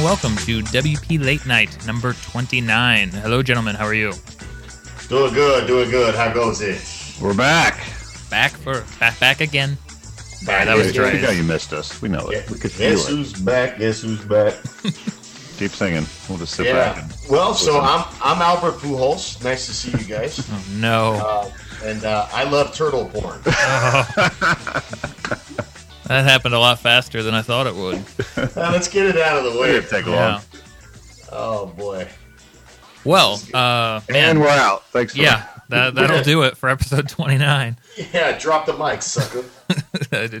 and welcome to WP Late Night number 29. Hello, gentlemen. How are you? Doing good, doing good. How goes it? We're back. Back for back back again. Back that was again. right. We know you missed us. We know Yeah. it. We could feel Guess it. who's back? Guess who's back? Keep singing. We'll just sit back Yeah. and Well, so. I'm I'm Albert Pujols. Nice to see you guys. Oh no, Uh, and uh, I love turtle porn. that happened a lot faster than I thought it would. Let's get it out of the way. Didn't take long. Yeah. Oh boy. Well, uh, And man, we're out. Thanks. For yeah, that that'll do it for episode 29. Yeah, drop the mic, sucker.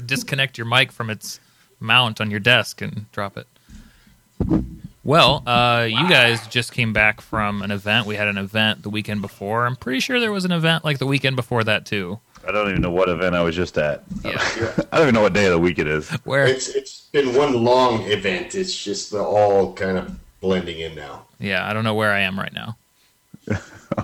Disconnect your mic from its mount on your desk and drop it. Well, uh, you guys just came back from an event. We had an event the weekend before. I'm pretty sure there was an event like the weekend before that too. I don't even know what event I was just at. Yeah, I don't even know what day of the week it is. where It's it's been one long event. It's just they're all kind of blending in now. yeah, I don't know where I am right now.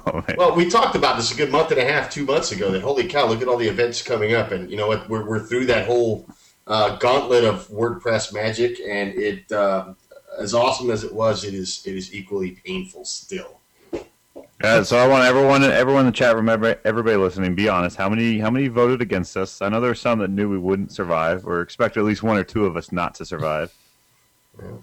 Oh, man. Well, we talked about this a good month and a half, two months ago. That holy cow, look at all the events coming up, and you know what? We're, we're through that whole uh, gauntlet of WordPress magic, and it uh, as awesome as it was, it is it is equally painful still. Uh, so I want everyone, everyone in the chat room, everybody, everybody listening, be honest. How many, how many voted against us? I know there were some that knew we wouldn't survive, or expected at least one or two of us not to survive.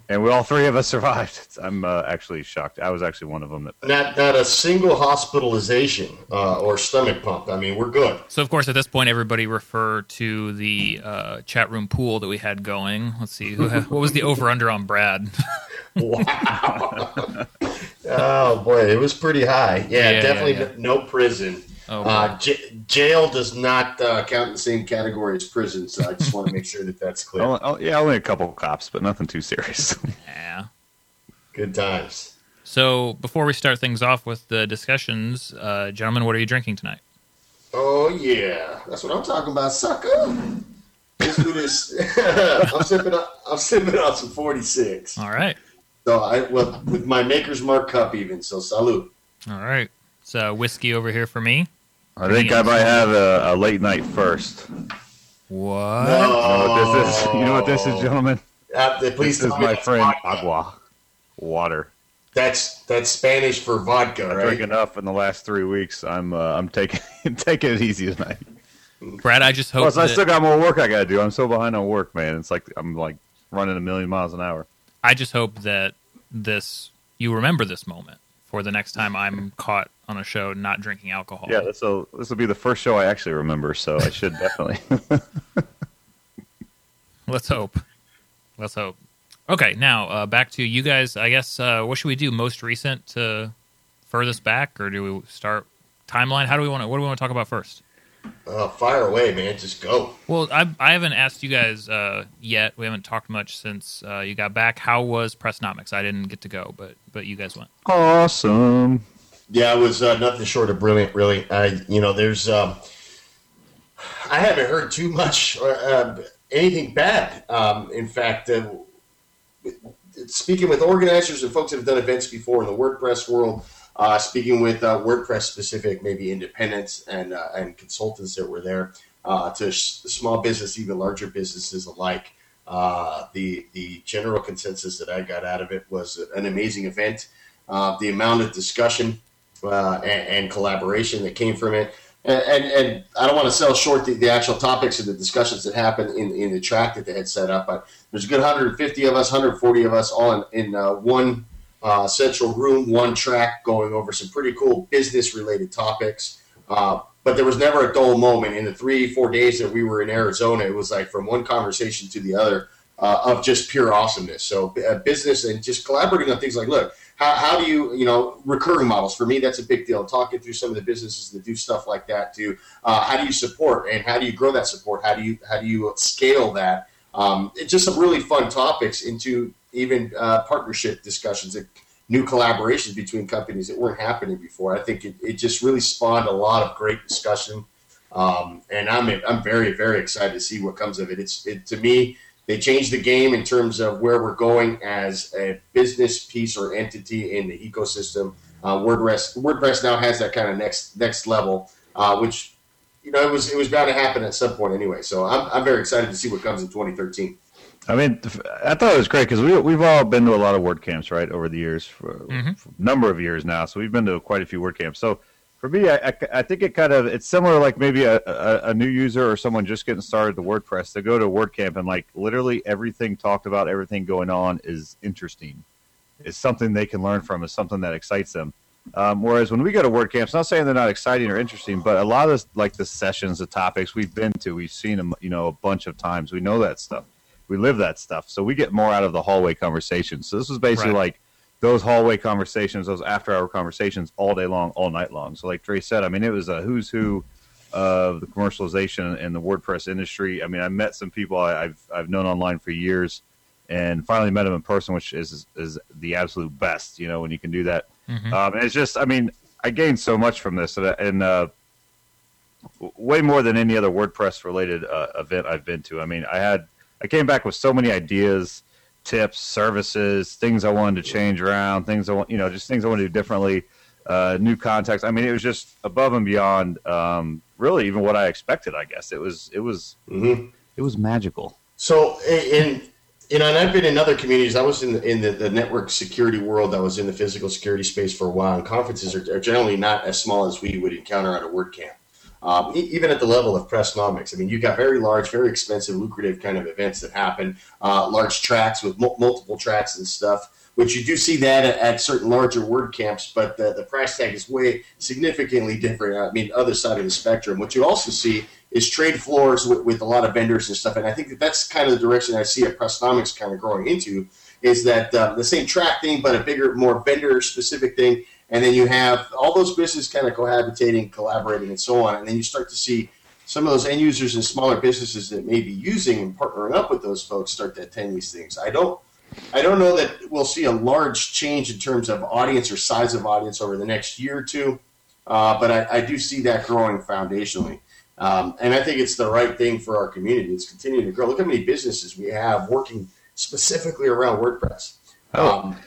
And we all three of us survived. I'm uh, actually shocked. I was actually one of them. That Not not a single hospitalization uh, or stomach pump. I mean, we're good. So, of course, at this point, everybody refer to the uh, chat room pool that we had going. Let's see, who had, what was the over under on Brad? Wow. Boy, it was pretty high. Yeah, Yeah, definitely yeah, no prison. Oh, Uh, j- jail does not uh, count in the same category as prison, so I just want to make sure that that's clear. oh, oh, yeah, only a couple cops, but nothing too serious. yeah. Good times. So, before we start things off with the discussions, uh, gentlemen, what are you drinking tonight? Oh yeah, that's what I'm talking about, sucker. Let's do this. I'm sipping. On, I'm sipping on some 46. All right, So I well with my Maker's Mark cup even. So salute. all right. It's uh, whiskey over here for me. I think I might have a, a late night first. What? You know what this is? You know what this is, gentlemen? Uh, please This is my friend vodka. Agua, water. That's that's Spanish for vodka, I right? drank enough in the last three weeks. I'm uh, I'm taking taking it easy tonight. Brad, I just hope Plus, I still got more work I got to do. I'm so behind on work, man. It's like I'm like running a million miles an hour. I just hope that this you remember this moment for the next time I'm caught on a show not drinking alcohol. Yeah, this will this will be the first show I actually remember, so I should definitely. Let's hope. Let's hope. Okay, now uh, back to you guys. I guess uh, what should we do? Most recent to furthest back, or do we start timeline? How do we want to? What do we want to talk about first? Uh, fire away, man. Just go. Well, I, I haven't asked you guys uh, yet. We haven't talked much since uh, you got back. How was Pressnomics? I didn't get to go, but but you guys went. awesome. Yeah, it was uh, nothing short of brilliant. Really, I you know, there's um, I haven't heard too much uh, uh, anything bad. Um, in fact, uh, speaking with organizers and folks that have done events before in the WordPress world, uh, speaking with uh, WordPress specific, maybe independents and uh, and consultants that were there, uh, to sh- small business, even larger businesses alike. Uh, the the general consensus that I got out of it was an amazing event. Uh, the amount of discussion and, and collaboration that came from it. And, and, and I don't want to sell short the, the actual topics of the discussions that happened in, in the track that they had set up, but there's a good 150 of us, 140 of us all in, in one uh, central room, one track going over some pretty cool business related topics. Uh, but there was never a dull moment in the three, four days that we were in Arizona. It was like from one conversation to the other uh, of just pure awesomeness. So uh, business and just collaborating on things like, look, how, how do you, you know, recurring models for me, that's a big deal. Talking through some of the businesses that do stuff like that to uh, how do you support and how do you grow that support? How do you, how do you scale that? Um, it's just some really fun topics into even uh, partnership discussions and new collaborations between companies that weren't happening before. I think it, it just really spawned a lot of great discussion. Um, and I'm, I'm very, very excited to see what comes of it. It's, it, to me, they changed the game in terms of where we're going as a business piece or entity in the ecosystem. Uh, WordPress WordPress now has that kind of next next level, uh, which you know it was it was bound to happen at some point anyway. So I'm, I'm very excited to see what comes in 2013. I mean, I thought it was great because we we've all been to a lot of WordCamps, right, over the years, for, mm-hmm. for, a number of years now. So we've been to quite a few WordCamps. So for me, I, I, I think it kind of it's similar, like maybe a, a, a, new user or someone just getting started to WordPress to go to a WordCamp and like literally everything talked about, everything going on is interesting. Is something they can learn from. Is something that excites them. Um, whereas when we go to WordCamps, not saying they're not exciting or interesting, but a lot of this, like the sessions, the topics we've been to, we've seen them, you know, a bunch of times. We know that stuff we live that stuff. So we get more out of the hallway conversations. So this was basically right. like those hallway conversations, those after hour conversations all day long, all night long. So like Dre said, I mean, it was a who's who of the commercialization and the WordPress industry. I mean, I met some people I, have I've known online for years, and finally met them in person, which is is the absolute best. You know, when you can do that. Mm-hmm. Um, and it's just, I mean, I gained so much from this, and, and uh, way more than any other WordPress related uh, event I've been to. I mean, I had I came back with so many ideas, tips, services, things I wanted to change around, things I want, you know, just things I want to do differently, uh, new context. I mean, it was just above and beyond, um, really, even what I expected. I guess it was, it was, mm-hmm. it was magical. So, in you know, and I've been in other communities. I was in the, in the, the, network security world. I was in the physical security space for a while. And conferences are, are generally not as small as we would encounter at a WordCamp um, even at the level of Pressnomics. I mean, you've got very large, very expensive, lucrative kind of events that happen, uh, large tracks with m- multiple tracks and stuff. Which you do see that at, at, certain larger WordCamps, but the, the price tag is way significantly different. I mean, other side of the spectrum. What you also see is trade floors with, with a lot of vendors and stuff, and I think that that's kind of the direction I see at Pressnomics kind of growing into. Is that uh, the same track thing, but a bigger, more vendor specific thing, and then you have all those businesses kind of cohabitating, collaborating, and so on. And then you start to see some of those end users and smaller businesses that may be using and partnering up with those folks start to attend these things. I don't, I don't know that we'll see a large change in terms of audience or size of audience over the next year or two, uh, but I, I, do see that growing foundationally. Um, and I think it's the right thing for our community. It's continuing to grow. Look how many businesses we have working specifically around WordPress. Oh. Um,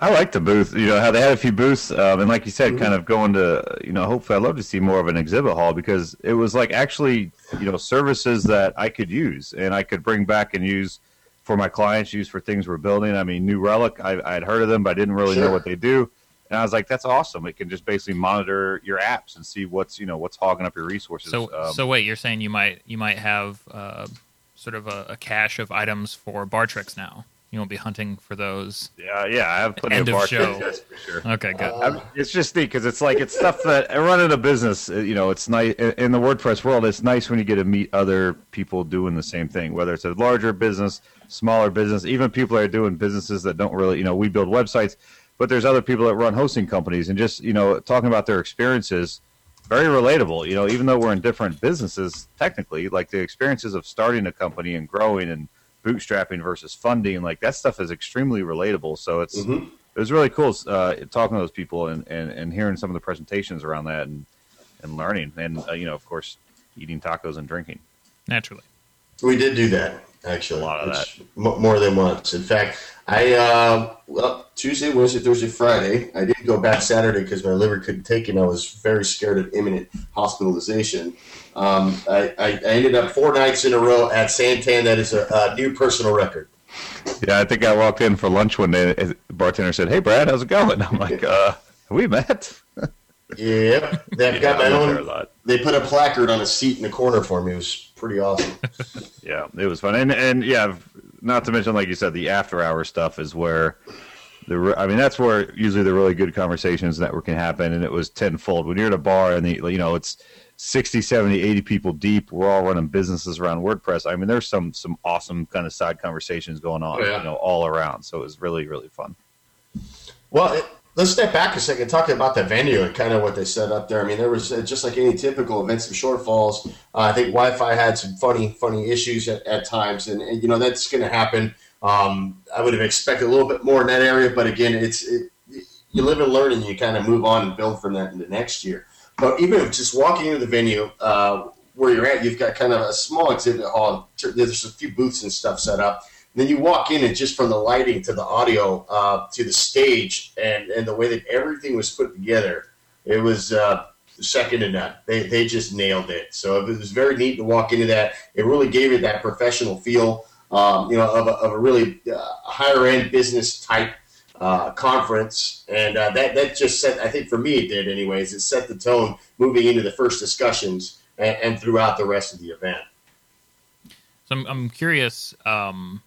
I like the booth. You know how they had a few booths, um, and like you said, mm-hmm. kind of going to you know. Hopefully, I'd love to see more of an exhibit hall because it was like actually you know services that I could use and I could bring back and use for my clients, use for things we're building. I mean, New Relic, I, I'd heard of them, but I didn't really sure. know what they do. And I was like, "That's awesome! It can just basically monitor your apps and see what's you know what's hogging up your resources." So, um, so wait, you're saying you might you might have uh, sort of a, a cache of items for Bartrix now? You won't be hunting for those. Yeah, yeah, I have plenty end of, bar show. for sure. Okay, good. Uh, it's just neat because it's like it's stuff that running a business. Uh, you know, it's nice in the WordPress world. It's nice when you get to meet other people doing the same thing, whether it's a larger business, smaller business, even people that are doing businesses that don't really. You know, we build websites, but there's other people that run hosting companies, and just you know, talking about their experiences. Very relatable, you know. Even though we're in different businesses, technically, like the experiences of starting a company and growing and bootstrapping versus funding, like that stuff is extremely relatable. So it's mm-hmm. it was really cool uh, talking to those people and, and, and hearing some of the presentations around that and and learning and uh, you know of course eating tacos and drinking. Naturally, we did do that actually. A lot of that, more than once. In fact, I uh, well Tuesday, Wednesday, Thursday, Friday. I did go back Saturday because my liver couldn't take it. and I was very scared of imminent hospitalization. Um, I, I, ended up four nights in a row at Santan. That is a, a, new personal record. Yeah, I think I walked in for lunch one day. The bartender said, "Hey, Brad, how's it going?" I'm like, uh, "We met." yep, they've yeah, got my own. They put a placard on a seat in the corner for me. It was pretty awesome. yeah, it was fun, and and yeah, not to mention, like you said, the after hour stuff is where the I mean that's where usually the really good conversations that can happen, and it was tenfold when you're at a bar and the you know it's 60, 70, 80 people deep. We're all running businesses around WordPress. I mean, there's some some awesome kind of side conversations going on, oh, yeah. you know, all around. So it was really really fun. Well, it, let's step back a second, talking about the venue and kind of what they set up there. I mean, there was uh, just like any typical event, some shortfalls. Uh, I think Wi-Fi had some funny funny issues at, at times, and, and, you know that's going to happen. Um, I would have expected a little bit more in that area, but again, it's it, you live and learn, and you kind of move on and build from that in the next year. But even just walking into the venue uh, where you're at, you've got kind of a small exhibit hall. There's a few booths and stuff set up. And then you walk in, and just from the lighting to the audio uh, to the stage and, and the way that everything was put together, it was uh, second to none. They, they just nailed it. So it was very neat to walk into that. It really gave it that professional feel. um, you know, of a, of a really uh, higher end business type uh, conference, and uh, that that just set. I think for me, it did anyways. It set the tone moving into the first discussions and, and throughout the rest of the event. So I'm, I'm curious. Um,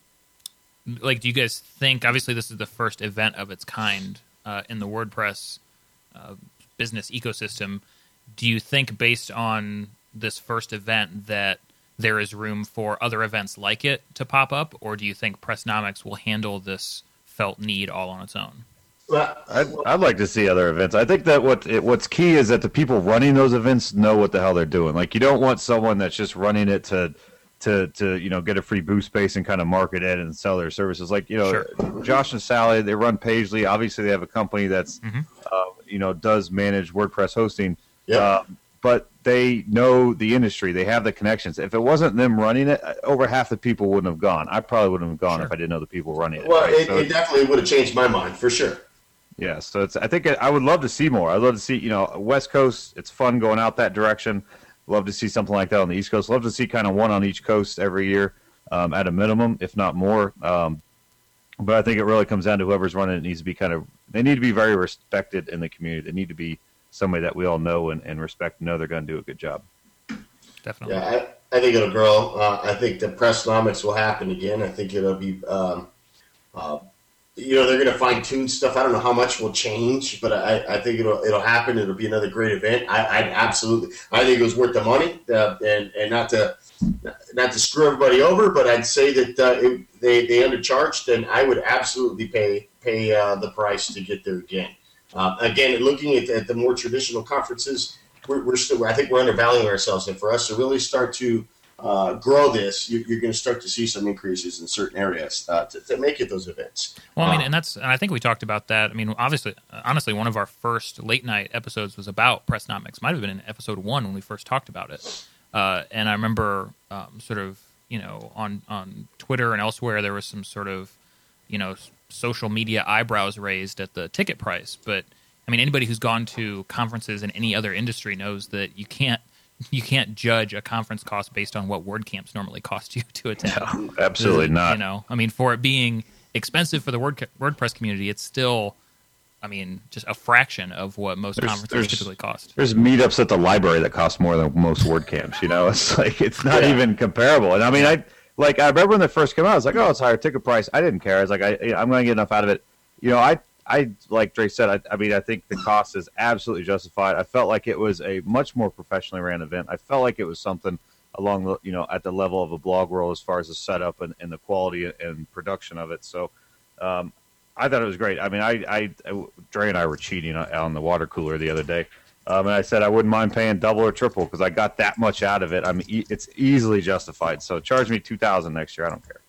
like, do you guys think? Obviously, this is the first event of its kind uh, in the WordPress uh, business ecosystem. Do you think, based on this first event, that there is room for other events like it to pop up, or do you think Pressnomics will handle this felt need all on its own? Well, I'd, I'd like to see other events. I think that what it, what's key is that the people running those events know what the hell they're doing. Like you don't want someone that's just running it to to to you know get a free booth space and kind of market it and sell their services. Like you know, Sure. Josh and Sally they run Pagely. Obviously, they have a company that's Mhm. uh, you know does manage WordPress hosting. Yep. Uh, but they know the industry. They have the connections. If it wasn't them running it, over half the people wouldn't have gone. I probably wouldn't have gone Sure. if I didn't know the people running it. well, right? it, So it definitely would have changed my mind for sure. yeah, so it's. I think I would love to see more. I'd love to see, you know, West Coast. It's fun going out that direction. Love to see something like that on the East Coast. Love to see kind of one on each coast every year, um, at a minimum, if not more. Um, but I think it really comes down to whoever's running it needs to be kind of. They need to be very respected in the community. They need to be somebody that we all know and, and respect and know they're going to do a good job. Definitely. Yeah, I, I think it'll grow. Uh, I think the press pressnomics will happen again. I think it'll be, um, uh, you know, they're going to fine tune stuff. I don't know how much will change, but I, I think it'll it'll happen. It'll be another great event. I, I absolutely, I think it was worth the money, uh, and and not to not to screw everybody over, but I'd say that uh, it, they they undercharged, and I would absolutely pay pay uh, the price to get there again. Uh, again, looking at, at the more traditional conferences, we're, we're still. I think we're undervaluing ourselves, and for us to really start to uh, grow this, you, you're going to start to see some increases in certain areas uh, to, to make it those events. Well, I mean, Uh, and that's, and I think we talked about that. I mean, obviously, honestly, one of our first late night episodes was about Pressnomics. Might have been in episode one when we first talked about it. Uh, and I remember, um, sort of, you know, on on Twitter and elsewhere, there was some sort of, you know, social media eyebrows raised at the ticket price. But I mean, anybody who's gone to conferences in any other industry knows that you can't you can't judge a conference cost based on what WordCamps normally cost you to attend. Absolutely You not. You know, I mean, for it being expensive for the Word, WordPress community, it's still, I mean, just a fraction of what most There's- conferences there's- typically cost. There's meetups at the library that cost more than most WordCamps. You know, it's like it's not Yeah. even comparable. And I mean, I like I remember when they first came out, I was like, oh, it's higher ticket price. I didn't care. I was like, I, I'm going to get enough out of it. You know, I I like Drake said. I, I mean, I think the cost is absolutely justified. I felt like it was a much more professionally ran event. I felt like it was something along the you know at the level of a blog world as far as the setup and, and the quality and production of it. So. Um, I thought it was great. I mean, I, I, Dre and I were cheating on the water cooler the other day, um, and I said I wouldn't mind paying double or triple because I got that much out of it. I mean, e- it's easily justified. So charge me two thousand next year. I don't care.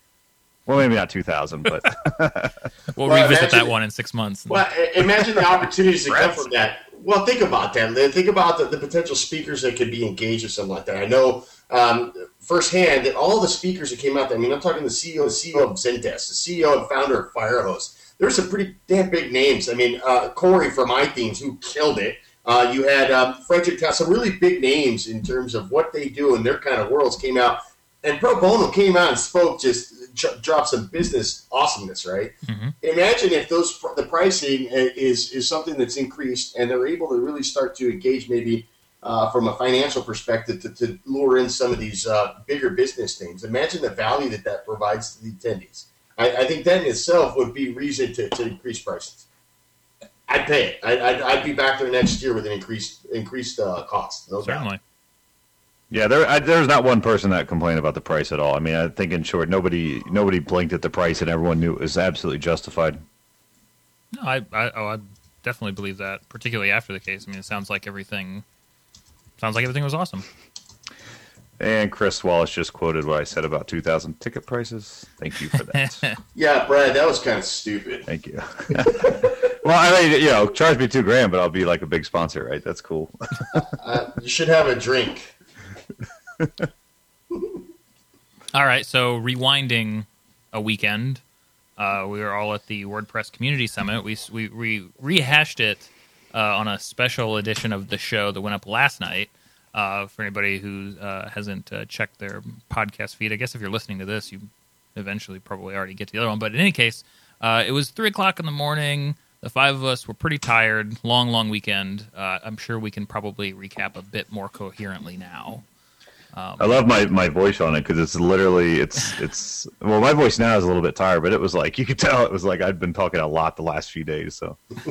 Well, maybe not two thousand, but We'll, Well, revisit imagine- that one in six months. Well, imagine the opportunities that come from that. Well, think about that. Then Think about the, the potential speakers that could be engaged with something like that. I know um, firsthand that all the speakers that came out there. I mean, I'm talking the CEO, CEO of Zendesk, the CEO and founder of FireHost. There's some pretty damn big names. I mean, uh, Corey from iThemes who killed it. Uh, you had um, Frederick Tass, some really big names in terms of what they do and their kind of worlds came out. And Pro Bono came out and spoke, just dro- dropped some business awesomeness, right? Mhm. Imagine if those the pricing is is something that's increased, and they're able to really start to engage maybe uh, from a financial perspective to, to lure in some of these uh, bigger business things. Imagine the value that that provides to the attendees. I, I think that in itself would be reason to, to increase prices. I'd pay it. I, I'd, I'd be back there next year with an increased increased uh, cost. No doubt. Certainly. yeah, there I, there's not one person that complained about the price at all. I mean, I think in short, nobody nobody blinked at the price, and everyone knew it was absolutely justified. No, I, I, oh, I definitely believe that, particularly after the case. I mean, it sounds like everything, sounds like everything was awesome. And Chris Wallace just quoted what I said about 2,000 ticket prices. Thank you for that. Yeah, Brad, that was kind of stupid. Thank you. well, I mean, you know, charge me two grand, but I'll be like a big sponsor, right? That's cool. Uh, you should have a drink. All right, so rewinding a weekend, uh, we were all at the WordPress Community Summit. We we, we rehashed it uh, on a special edition of the show that went up last night. Uh, for anybody who uh, hasn't uh, checked their podcast feed, I guess if you're listening to this, you eventually probably already get to the other one. But in any case, uh, it was three o'clock in the morning. The five of us were pretty tired. Long, long weekend. Uh, I'm sure we can probably recap a bit more coherently now. Um, I love my, my voice on it because it's literally it's it's well my voice now is a little bit tired, but it was like you could tell it was like I'd been talking a lot the last few days, so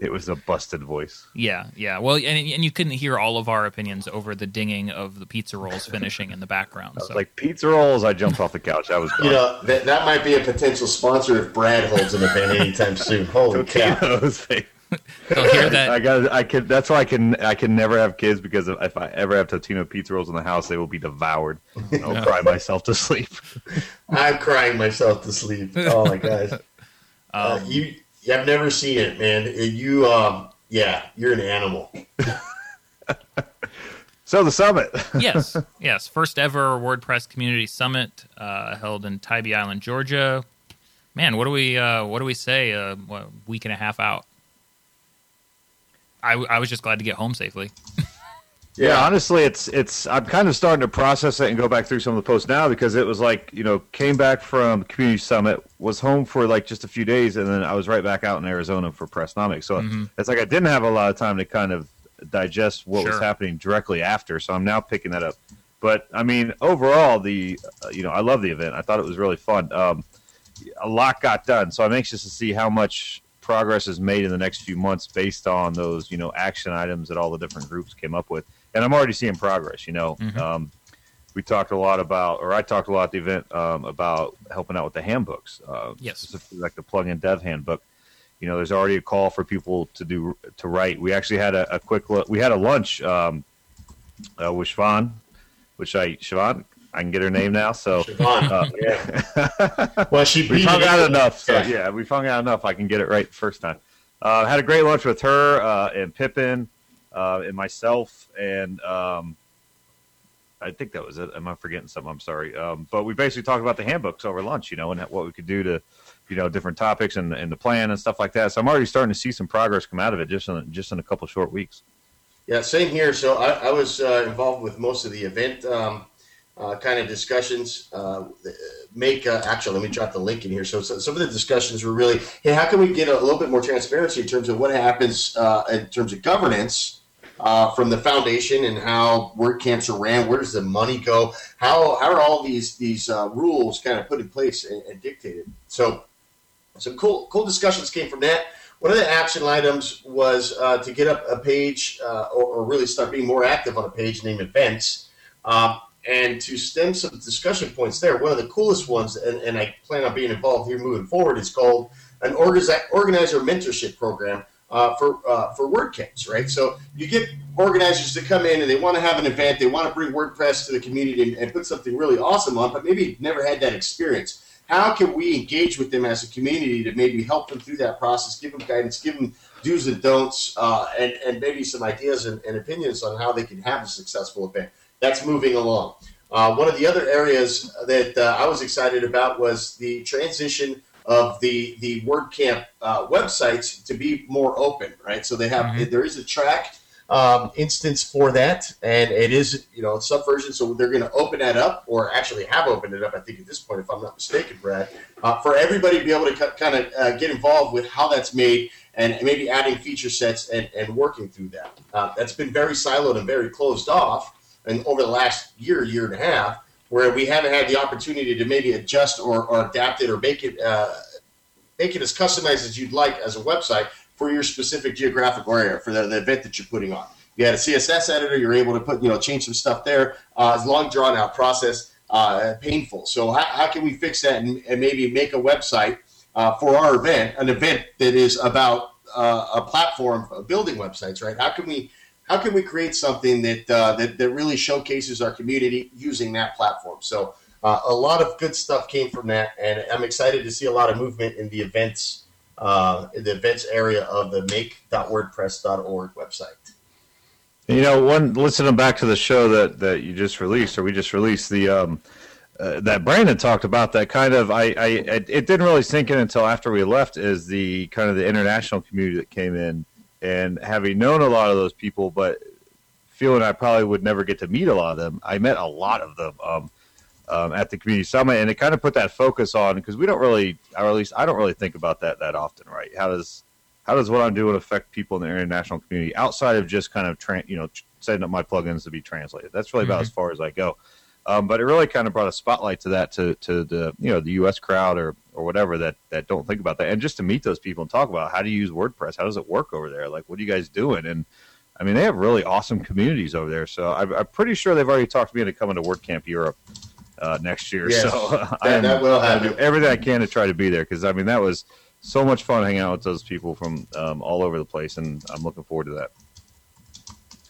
it was a busted voice. Yeah, yeah. Well, and, and you couldn't hear all of our opinions over the dinging of the pizza rolls finishing in the background. So. Like pizza rolls, I jumped off the couch. I was gone. you know that that might be a potential sponsor if Brad holds an event anytime soon. Holy cow! They'll hear that. I got. I can. That's why I can. I can never have kids because if I ever have Totino pizza rolls in the house, they will be devoured. I'll no. cry myself to sleep. I'm crying myself to sleep. Oh my gosh. Um, uh, you. I've never seen it, man. You. Um. Yeah. You're an animal. so the summit. yes. Yes. First ever WordPress Community Summit uh, held in Tybee Island, Georgia. Man, what do we? Uh, what do we say? A uh, week and a half out. I, I was just glad to get home safely. yeah. honestly, it's it's. I'm kind of starting to process it and go back through some of the posts now because it was like you know came back from community summit, was home for like just a few days, and then I was right back out in Arizona for Pressnomics. So mm-hmm. it's like I didn't have a lot of time to kind of digest what sure. was happening directly after. So I'm now picking that up. But I mean, overall, the uh, you know I love the event. I thought it was really fun. Um, a lot got done, so I'm anxious to see how much progress is made in the next few months based on those you know action items that all the different groups came up with. And i'm already seeing progress you know. Mm-hmm. um, we talked a lot about or i talked a lot at the event um, about helping out with the handbooks uh, yes. like the plug-in dev handbook. You know there's already a call for people to do to write. We actually had a, a quick look. We had a lunch um, uh, with Siobhan, which I Siobhan, I can get her name now. So, uh, yeah. well, she we hung out enough. So yeah. yeah, we hung out enough. I can get it right the first time. Uh, had a great lunch with her uh, and Pippin uh, and myself, and um, I think that was it. Am I forgetting something? I'm sorry. Um, but we basically talked about the handbooks over lunch, you know, and what we could do to, you know, different topics and, and the plan and stuff like that. So I'm already starting to see some progress come out of it just in just in a couple short weeks. Yeah, same here. So I, I was uh, involved with most of the event. Um, uh, kind of discussions. Uh, make uh, actually, let me drop the link in here. So, so, some of the discussions were really, hey, how can we get a little bit more transparency in terms of what happens uh, in terms of governance uh, from the foundation and how WordCamps are ran? Where does the money go? How how are all these these uh, rules kind of put in place and, and dictated? So, some cool cool discussions came from that. One of the action items was to get up a page or, or, really start being more active on a page named Events. Um, and to stem some discussion points there, one of the coolest ones, and, and I plan on being involved here moving forward, is called an organizer mentorship program uh, for uh, for WordCamps, right? So you get organizers to come in and they want to have an event, they want to bring WordPress to the community and, and put something really awesome on, but maybe never had that experience. How can we engage with them as a community to maybe help them through that process, give them guidance, give them do's and don'ts, uh, and, and maybe some ideas and, and opinions on how they can have a successful event? That's moving along. Uh, one of the other areas that uh, I was excited about was the transition of the the WordCamp uh, websites to be more open, right? So they have mm-hmm. there is a Trac um, instance for that, and it is you know subversion. So they're going to open that up, or actually have opened it up. I think at this point, if I'm not mistaken, Brad, uh, for everybody to be able to c- kind of uh, get involved with how that's made. And maybe adding feature sets and, and working through that. Uh, that's been very siloed and very closed off and over the last year, year and a half, where we haven't had the opportunity to maybe adjust or, or adapt it or make it uh, make it as customized as you'd like as a website for your specific geographic area for the, the event that you're putting on. You had a CSS editor, you're able to put you know change some stuff there. Uh, it's long drawn out process, uh, painful. So how, how, can we fix that and, and maybe make a website uh, for our event, an event that is about uh, a platform of building websites, right? How can we how can we create something that uh, that, that really showcases our community using that platform? So uh, a lot of good stuff came from that, and I'm excited to see a lot of movement in the events uh, in the events area of the make.wordpress.org website. You know, one listening back to the show that, that you just released, or we just released, the um, uh, that Brandon talked about that kind of I, I it didn't really sink in until after we left is the kind of the international community that came in and having known a lot of those people, but feeling I probably would never get to meet a lot of them, I met a lot of them. Um, um, at the community summit, and it kind of put that focus on because we don't really, or at least I don't really think about that that often, right? How does how does what I'm doing affect people in the international community outside of just kind of tra- you know setting up my plugins to be translated? That's really about Mhm. as far as I go. Um, but it really kind of brought a spotlight to that to to the you know the U.S. crowd or or whatever that that don't think about that, and just to meet those people and talk about how do you use WordPress, how does it work over there, like what are you guys doing, and I mean they have really awesome communities over there. So I'm, I'm pretty sure they've already talked to me into coming to WordCamp Europe uh, next year. Yes, so that- I am that will happen. do everything I can to try to be there because I mean that was so much fun hanging out with those people from um, all over the place, and I'm looking forward to that.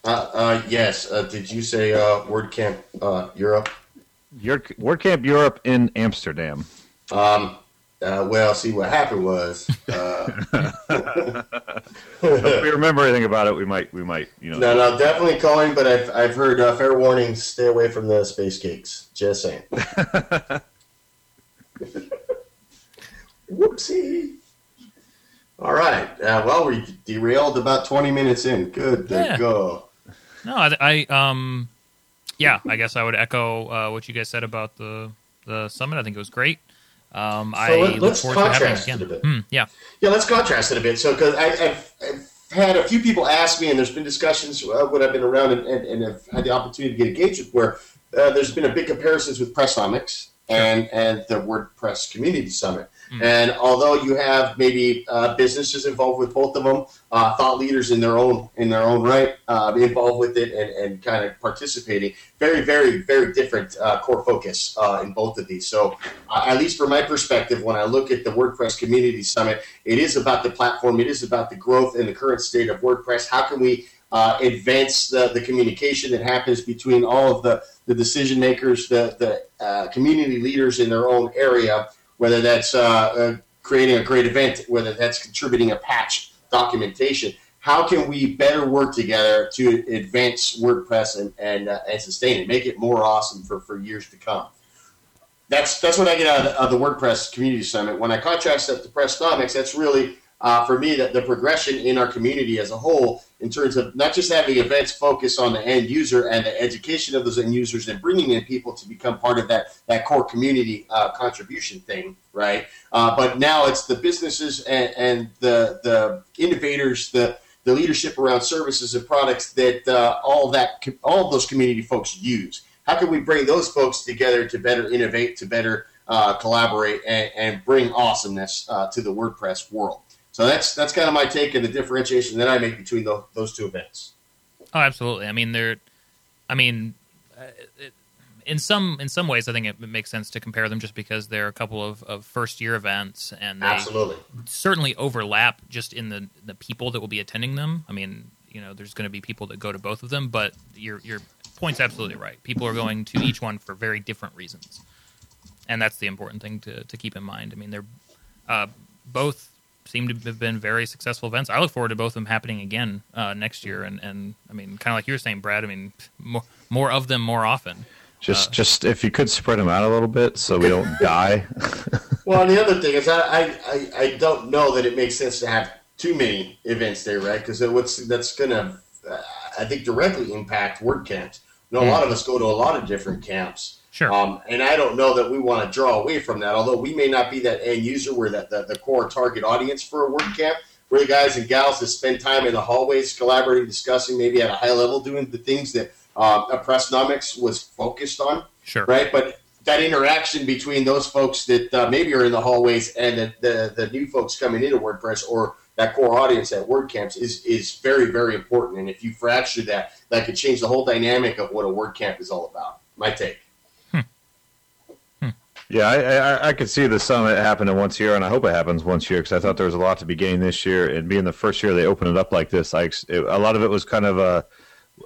Uh, uh, yes. Uh, did you say uh, WordCamp uh, Europe? Your WordCamp Europe in Amsterdam. Um, uh, well, see what happened was. Uh, if we remember anything about it, we might we might you know. no, no, definitely calling, but I've I've heard uh, fair warning: stay away from the space cakes. Just saying. Whoopsie. All right. Uh, well, we derailed about twenty minutes in. Good to Yeah. go. No, I, I um, yeah, I guess I would echo uh, what you guys said about the the summit. I think it was great. Um, I let- forward to it contrast it a bit. Hmm, yeah, Yeah, let's contrast it a bit. So, because I've, I've had a few people ask me, and there's been discussions uh, when I've been around and, and, and have had the opportunity to get engaged with, where uh, there's been a big comparisons with Pressnomics and and the WordPress Community Summit. Mm. And although you have maybe uh, businesses involved with both of them, uh, thought leaders in their own in their own right uh, involved with it and, and kind of participating, very very very different uh, core focus uh, in both of these. So, uh, at least from my perspective, when I look at the WordPress Community Summit, it is about the platform. It is about the growth and the current state of WordPress. How can we advance the, the communication that happens between all of the, the decision makers, the, the community leaders in their own area, whether that's uh, uh, creating a great event, whether that's contributing a patch documentation. How can we better work together to advance WordPress and, and, uh, and sustain it, make it more awesome for, for years to come? that's that's what I get out of the, WordPress Community Summit. When I contrast that to Press that's really uh, for me that the progression in our community as a whole, in terms of not just having events focus on the end user and the education of those end users, and bringing in people to become part of that that core community uh, contribution thing, right? Uh, but now it's the businesses and, and the the innovators, the the leadership around services and products that uh, all that all those community folks use how can we bring those folks together to better innovate, to better uh, collaborate, and, and bring awesomeness uh, to the WordPress world? So that's that's kind of my take and the differentiation that I make between the, those two events. Oh, absolutely. I mean, they're. I mean, uh, it, in some in some ways, I think it makes sense to compare them just because they're a couple of, of first year events, and they Absolutely. certainly overlap just in the the people that will be attending them. I mean, you know, there's going to be people that go to both of them, but your your point's absolutely right. People are going to each one for very different reasons, and that's the important thing to to keep in mind. I mean, they're uh, both seem to have been very successful events. I look forward to both of them happening again uh, next year, and and I mean, kind of like you were saying, Brad. I mean, more more of them more often. Just just if you could spread them out a little bit so we don't die. Well, and the other thing is, I, I, I, I don't know that it makes sense to have too many events there, right? Because what's that's going to, uh, I think, directly impact WordCamps. You know, a lot of us go to a lot of different camps. Sure. Um, and I don't know that we want to draw away from that, although we may not be that end user, we're that the, the core target audience for a WordCamp. We're the guys and gals that spend time in the hallways collaborating, discussing, maybe at a high level, doing the things that uh, Pressnomics was focused on Sure. right? But that interaction between those folks that uh, maybe are in the hallways and the, the, the new folks coming into WordPress or that core audience at WordCamps is is very very important. And if you fracture that, that could change the whole dynamic of what a WordCamp is all about. My take. Yeah, I, I, I could see the summit happening once a year, and I hope it happens once a year because I thought there was a lot to be gained this year. And being the first year they opened it up like this, I it, a lot of it was kind of a,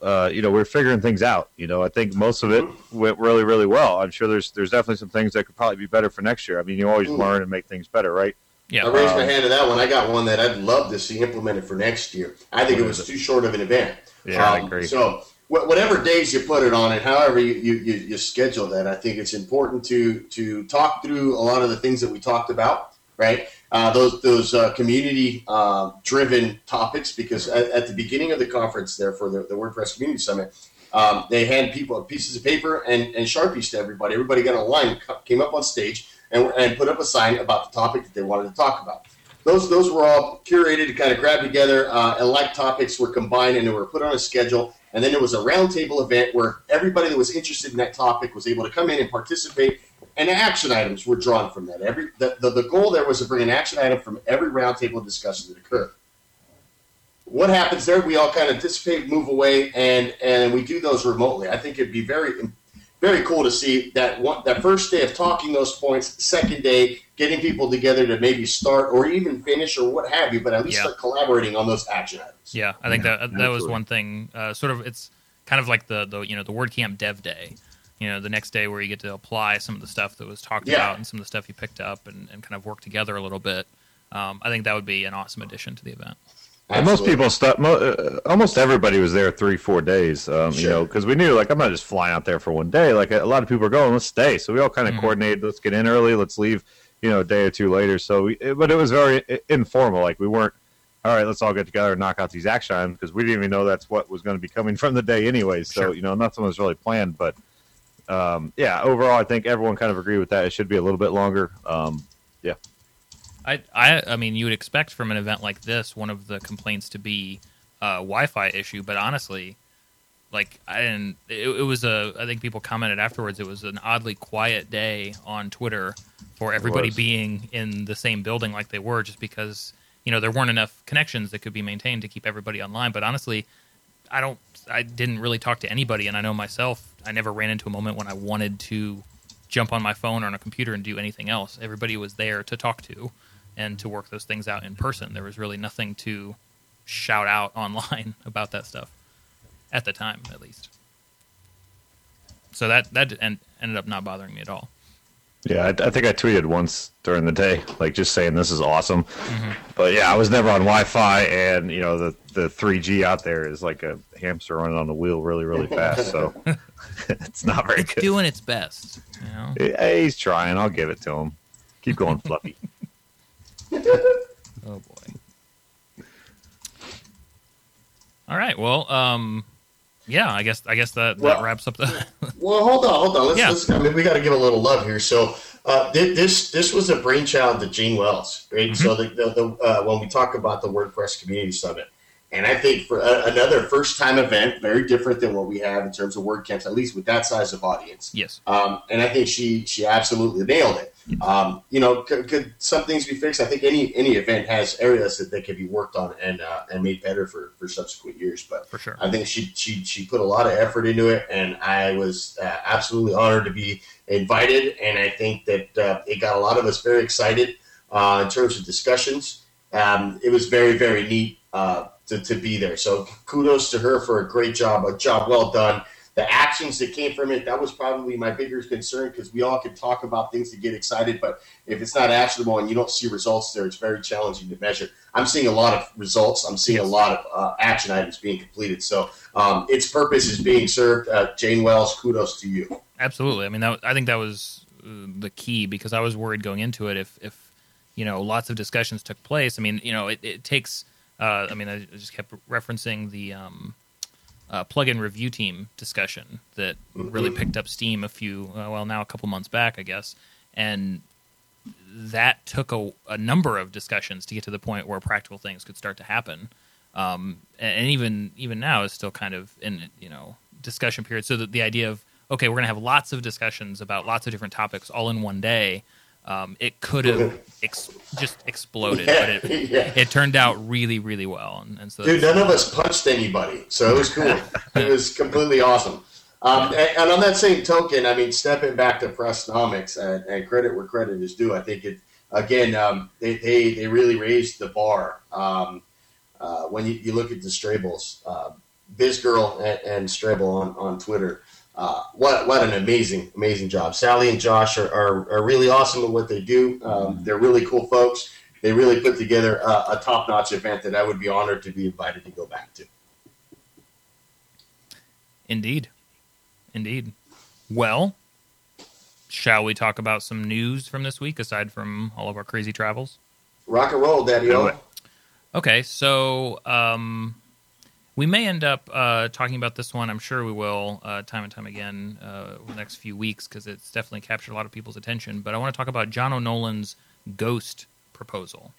uh, you know, we're figuring things out. You know, I think most of it went really, really well. I'm sure there's there's definitely some things that could probably be better for next year. I mean, you always Mm. learn and make things better, right? Yeah. I raised my hand to that one. I got one that I'd love to see implemented for next year. I think it was is too short of an event. Yeah, I Um, agree. So wh- whatever days you put it on and however you, you, you, schedule that, I think it's important to to talk through a lot of the things that we talked about, right? Uh, those those uh, community uh, driven topics, because at, at the beginning of the conference there for the, the WordPress Community Summit, Um, they hand people pieces of paper and, and sharpies to everybody. Everybody got a line, came up on stage, and, and put up a sign about the topic that they wanted to talk about. Those those were all curated to kind of grab together, uh, and like topics were combined and they were put on a schedule. And then there was a roundtable event where everybody that was interested in that topic was able to come in and participate and action items were drawn from that. Every the, the, the goal there was to bring an action item from every roundtable discussion that occurred. What happens there? We all kind of dissipate, move away, and and we do those remotely. I think it'd be very very cool to see that one that first day of talking those points, second day getting people together to maybe start or even finish or what have you, but at least Yeah. start collaborating on those action items. Yeah, I think Yeah, that that was one thing. Uh, sort of, it's kind of like the the you know the WordCamp Dev Day. You know, the next day where you get to apply some of the stuff that was talked Yeah. about and some of the stuff you picked up and, and kind of work together a little bit. Um, I think that would be an awesome addition to the event. And most people stuff. Mo- uh, almost everybody was there three, four days. Um, You know, because we knew like I'm not just flying out there for one day. Like a, a lot of people are going, let's stay. So we all kind of Mhm. coordinated. Let's get in early. Let's leave. You know, a day or two later. So, we, it, but it was very informal. Like we weren't. All right, let's all get together and knock out these action items because we didn't even know that's what was going to be coming from the day anyway. So Sure. you know, nothing was really planned. But um, yeah, overall, I think everyone kind of agreed with that. It should be a little bit longer. Um, I, I, I mean, you would expect from an event like this, one of the complaints to be uh, Wi-Fi issue, but honestly, like I didn't. It, it was a. I think people commented afterwards. It was an oddly quiet day on Twitter for everybody being in the same building like they were, just because you know there weren't enough connections that could be maintained to keep everybody online. But honestly, I don't. I didn't really talk to anybody, and I know myself. I never ran into a moment when I wanted to jump on my phone or on a computer and do anything else. Everybody was there to talk to and to work those things out in person. There was really nothing to shout out online about that stuff at the time, at least. So that that en- ended up not bothering me at all. Yeah, I, I think I tweeted once during the day, like just saying this is awesome. Mm-hmm. But yeah, I was never on Wi-Fi, and you know the the 3G out there is like a hamster running on the wheel, really, really fast. So it's not very It's good. doing its best, you know. Hey, he's trying. I'll give it to him. Keep going, Fluffy. Oh boy. All right. Well, um, yeah. I guess I guess that, that wraps up the. Well, hold on, hold on. Let's, Yeah. let's I mean, we got to give a little love here. So, uh, thi- this this was a brainchild to Jane Wells, right? So, the, the, the uh, when we talk about the WordPress Community Summit, and I think for a, another first time event, very different than what we have in terms of WordCamps, at least with that size of audience. yes. Um, and I think she she absolutely nailed it. Um, you know, could, could some things be fixed? I think any any event has areas that they can be worked on and uh, and made better for, for subsequent years. But For sure. I think she she she put a lot of effort into it, and I was uh, absolutely honored to be invited. And I think that uh, it got a lot of us very excited uh, in terms of discussions. Um, it was very very neat uh, to to be there. So kudos to her for a great job, a job well done. The actions that came from it, that was probably my bigger concern because we all can talk about things to get excited, but if it's not actionable and you don't see results there, it's very challenging to measure. I'm seeing a lot of results. I'm seeing a lot of uh, action items being completed. So um, its purpose is being served. Uh, Jane Wells, kudos to you. Absolutely. I mean, that, I think that was uh, the key because I was worried going into it if, if you know, lots of discussions took place. I mean, you know, it, it takes. Uh, I mean, I just kept referencing the um, uh, plugin review team discussion that really picked up steam a few, uh, well, now a couple months back, I guess, and that took a, a number of discussions to get to the point where practical things could start to happen. Um, and, and even even now is still kind of in you know discussion period. So that the idea of okay, we're going to have lots of discussions about lots of different topics all in one day. Um, it could have ex- just exploded, but it, yeah. it turned out really, really well. And, and so, Dude, none of us punched anybody, so it was cool. it was completely awesome. Um, and, and on that same token, I mean, stepping back to Pressnomics and, and credit where credit is due, I think it again um, they, they they really raised the bar. Um, uh, when you, you look at the Strebels, uh, BizGirl and, and Strebel on on Twitter, uh, what what an amazing amazing job. Sally and Josh are, are, are really awesome at what they do. Um, they're really cool folks. They really put together a, a top notch event that I would be honored to be invited to go back to. Indeed. Indeed. Well, shall we talk about some news from this week aside from all of our crazy travels? Rock and roll, Daddy O. Okay, so um, we may end up uh, talking about this one. I'm sure we will, uh, time and time again, uh, over the next few weeks because it's definitely captured a lot of people's attention. But I want to talk about John O'Nolan's Ghost proposal.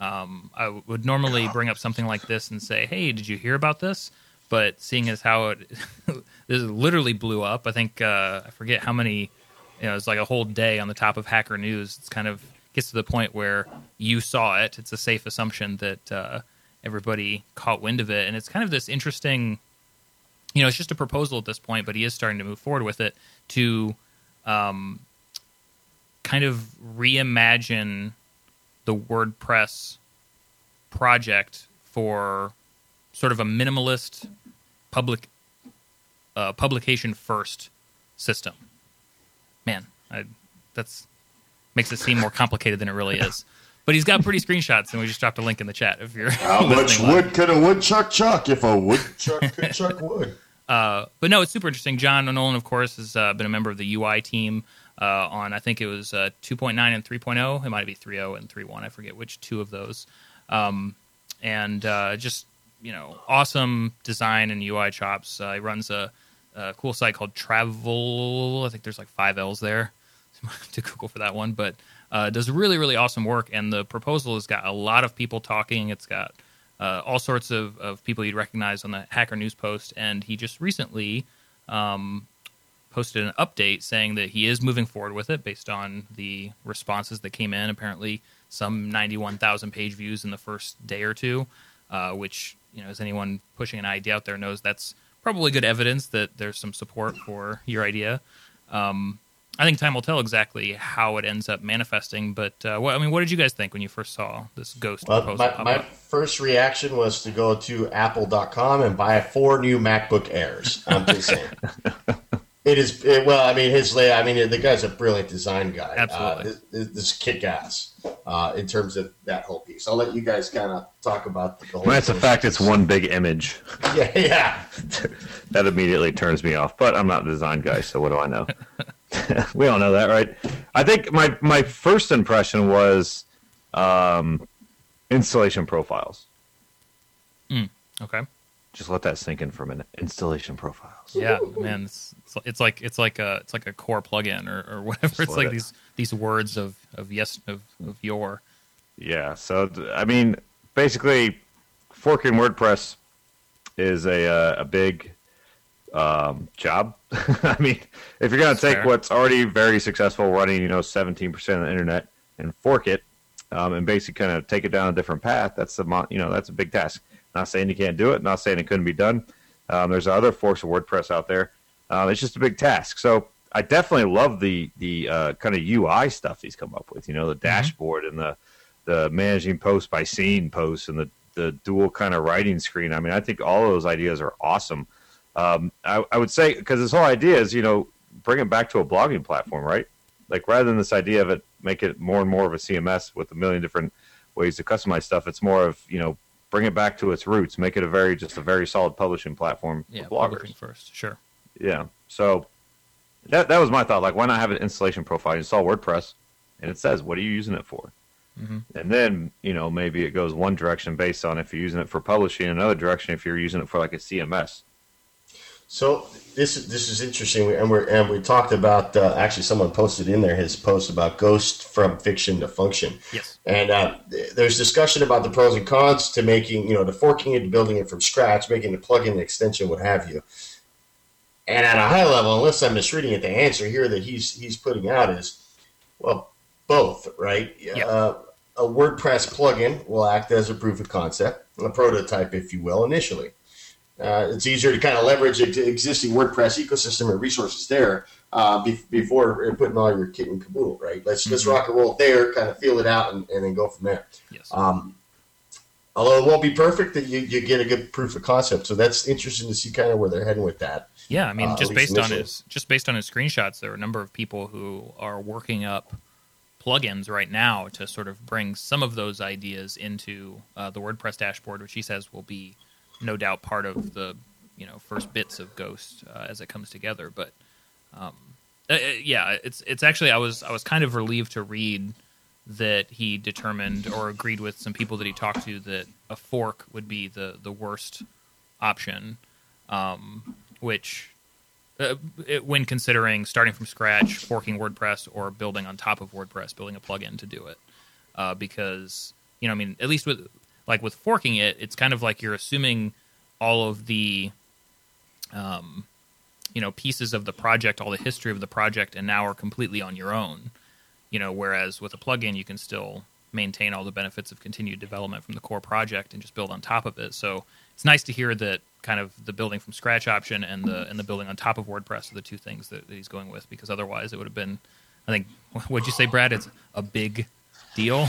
Um, I w- would normally bring up something like this and say, "Hey, did you hear about this?" But seeing as how it this literally blew up, I think uh, I forget how many. You know, it's like a whole day on the top of Hacker News. It's kind of gets to the point where you saw it. It's a safe assumption that uh, everybody caught wind of it, and it's kind of this interesting. You know, it's just a proposal at this point, but he is starting to move forward with it to um, kind of reimagine the WordPress project for sort of a minimalist public uh, publication first system. Man, I, that's makes it seem more complicated than it really is. But he's got pretty screenshots, and we just dropped a link in the chat if you're. How much listening live. wood could a woodchuck chuck if a woodchuck could chuck wood? Uh, but no, it's super interesting. John Nolan, of course, has uh, been a member of the UI team uh, on I think it was uh, 2.9 and 3.0. It might be 3.0 and 3.1. I forget which two of those. Um, and uh, just you know, awesome design and UI chops. Uh, he runs a, a cool site called Travel. I think there's like five L's there to Google for that one, but uh, does really really awesome work. And the proposal has got a lot of people talking. It's got uh, all sorts of, of people you'd recognize on the Hacker News post. And he just recently um, posted an update saying that he is moving forward with it based on the responses that came in. Apparently, some 91,000 page views in the first day or two, uh, which, you know, as anyone pushing an idea out there knows, that's probably good evidence that there's some support for your idea. Um, I think time will tell exactly how it ends up manifesting. But uh, what, I mean, what did you guys think when you first saw this ghost Well, proposal? my, my first reaction was to go to apple.com and buy four new MacBook Airs. I'm just saying. it is, it, well, I mean, his lay, I mean, the guy's a brilliant design guy. Absolutely. Uh, this, this this kick ass uh, in terms of that whole piece. I'll let you guys kind of talk about the whole Well, that's the thing. fact it's one big image. Yeah, yeah. that immediately turns me off. But I'm not a design guy, so what do I know? we all know that, right? I think my my first impression was um, installation profiles. Okay. Just let that sink in for a minute. Installation profiles. Yeah, man, it's, it's it's like it's like a it's like a core plugin or, or whatever. Just It's like it- these these words of of yes of, of your. Yeah. So I mean, basically, forking WordPress is a uh, a big um, job. I mean, if you're gonna take fair. what's already very successful, running you know 17% of the internet, and fork it, um, and basically kind of take it down a different path, that's a you know that's a big task. Not saying you can't do it. Not saying it couldn't be done. Um, there's other forks of WordPress out there. Um, it's just a big task. So I definitely love the the uh, kind of UI stuff he's come up with. You know, the dashboard and the the managing post by scene posts and the the dual kind of writing screen. I mean, I think all of those ideas are awesome. Um, I, I would say because this whole idea is you know bring it back to a blogging platform, right? Like rather than this idea of it, make it more and more of a CMS with a million different ways to customize stuff. It's more of you know bring it back to its roots, make it a very just a very solid publishing platform Yeah, for bloggers. first, sure. Yeah. So that that was my thought. Like, why not have an installation profile? You install WordPress, and it says what are you using it for, Mhm. and then you know maybe it goes one direction based on if you're using it for publishing, another direction if you're using it for like a CMS. So this is this is interesting, and we're and we talked about uh, actually someone posted in there his post about ghost from fiction to function. Yes. And uh, there's discussion about the pros and cons to making, you know, to forking it, to building it from scratch, making a plugin, an extension, what have you. And at a high level, unless I'm misreading it, the answer here that he's he's putting out is, well, both, right? Yeah. Uh, a WordPress plugin will act as a proof of concept, a prototype, if you will, initially. Uh, it's easier to kind of leverage ex- existing WordPress ecosystem and resources there uh, be- before putting all your kit and caboodle, right? Let's let's Mhm. rock and roll there, kind of feel it out, and, and then go from there. Yes. Um, although it won't be perfect, that you, you get a good proof of concept. So that's interesting to see kind of where they're heading with that. Yeah, I mean, uh, just based on his just based on his screenshots, there are a number of people who are working up plugins right now to sort of bring some of those ideas into uh, the WordPress dashboard, which he says will be no doubt part of the you know first bits of Ghost uh, as it comes together. But um, uh, uh, yeah, it's it's actually I was I was kind of relieved to read that he determined or agreed with some people that he talked to that a fork would be the the worst option, um, which uh, it, when considering starting from scratch, forking WordPress, or building on top of WordPress, building a plugin to do it, uh, because you know, I mean, at least with like with forking it, it's kind of like you're assuming all of the, um, you know, pieces of the project, all the history of the project, and now are completely on your own. You know, whereas with a plugin, you can still maintain all the benefits of continued development from the core project and just build on top of it. So it's nice to hear that kind of the building from scratch option and the and the building on top of WordPress are the two things that, that he's going with because otherwise it would have been I think what'd you say, Brad? It's a big deal.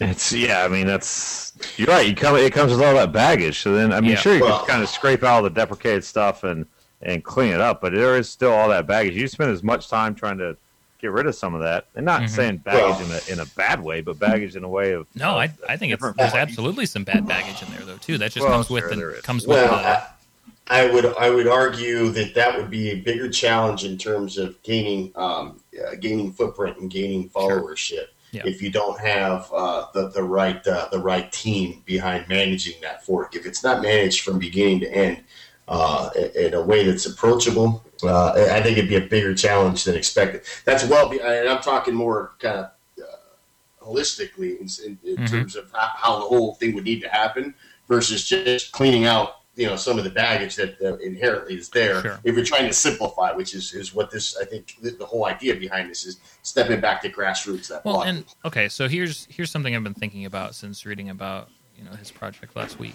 It's yeah. I mean, that's you're right. You come, it comes with all that baggage. So then, I mean, Yeah. sure, you Well- can kind of scrape out all the deprecated stuff and and clean it up, but there is still all that baggage. You spend as much time trying to get rid of some of that, and not Mhm. saying baggage Well- in a in a bad way, but baggage in a way of No, of I I think it's there's absolutely some bad baggage in there though too. That just Well, comes with sure, there the is. comes with Well, the I, I would I would argue that that would be a bigger challenge in terms of gaining um, uh, gaining footprint and gaining followership Yeah. if you don't have uh, the the right uh, the right team behind managing that fork. If it's not managed from beginning to end uh, in a way that's approachable, uh, I think it'd be a bigger challenge than expected. That's well, be, and I'm talking more kind of uh, holistically in, in, in Mhm. terms of how, how the whole thing would need to happen versus just cleaning out you know some of the baggage that uh, inherently is there Sure. if you're trying to simplify which is, is what this i think the, the whole idea behind this is stepping back to grassroots that Well, block. and okay, so here's here's something I've been thinking about since reading about you know his project last week.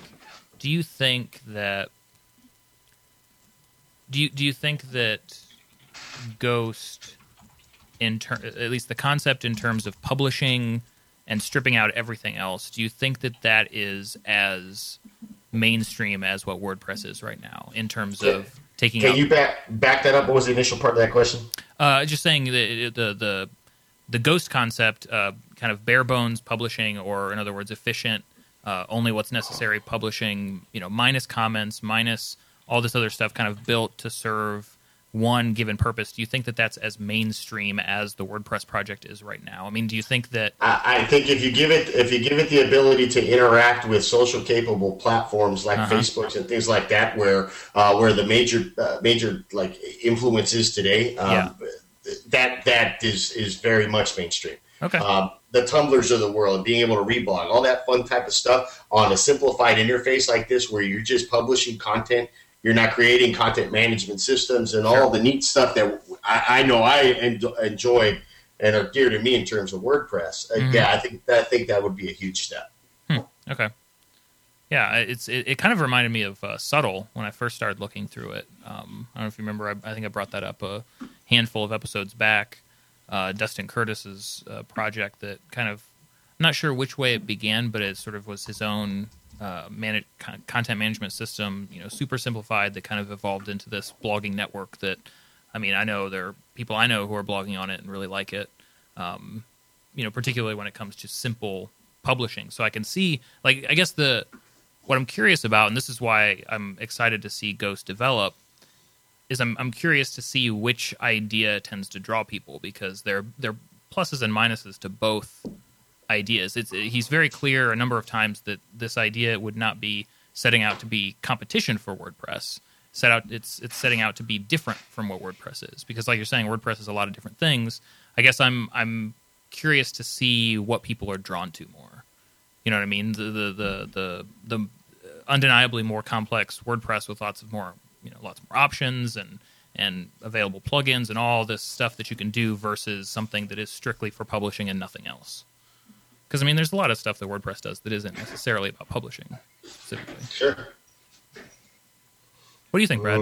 Do you think that do you do you think that Ghost in ter- at least the concept in terms of publishing and stripping out everything else, do you think that that is as mainstream as what WordPress is right now in terms of taking can out you back back that up what was the initial part of that question uh, just saying the the the the ghost concept, uh, kind of bare bones publishing, or in other words, efficient, uh, only what's necessary publishing. You know, minus comments, minus all this other stuff, kind of built to serve one given purpose. Do you think that that's as mainstream as the WordPress project is right now? I mean, do you think that? I, I think if you give it if you give it the ability to interact with social capable platforms like Uh-huh. Facebooks and things like that, where uh, where the major uh, major like influence is today, um, that that is is very much mainstream. Okay, um, the Tumblrs of the world, being able to reblog, all that fun type of stuff on a simplified interface like this, where you're just publishing content, you're not creating content management systems and all the neat stuff that I, I know I en- enjoy and are dear to me in terms of WordPress. Uh, Mhm. yeah, I think I think that would be a huge step. okay. Yeah, it's it, it kind of reminded me of uh, Svbtle when I first started looking through it. Um, I don't know if you remember. I, I think I brought that up a handful of episodes back. Uh, Dustin Curtis's uh, project that kind of I'm not sure which way it began, but it sort of was his own uh, manage, con- content management system. You know, super simplified that kind of evolved into this blogging network. That I mean, I know there are people I know who are blogging on it and really like it. Um, you know, particularly when it comes to simple publishing. So I can see, like, I guess the what I'm curious about, and this is why I'm excited to see Ghost develop, is I'm I'm curious to see which idea tends to draw people because there there are pluses and minuses to both ideas. It's he's very clear a number of times that this idea would not be setting out to be competition for WordPress. Set out it's it's setting out to be different from what WordPress is because like you're saying WordPress is a lot of different things. I guess I'm I'm curious to see what people are drawn to more. You know what I mean? The the the the, the undeniably more complex WordPress with lots of more you know lots more options and and available plugins and all this stuff that you can do versus something that is strictly for publishing and nothing else. Because I mean, there's a lot of stuff that WordPress does that isn't necessarily about publishing specifically. Sure. What do you think, Brad?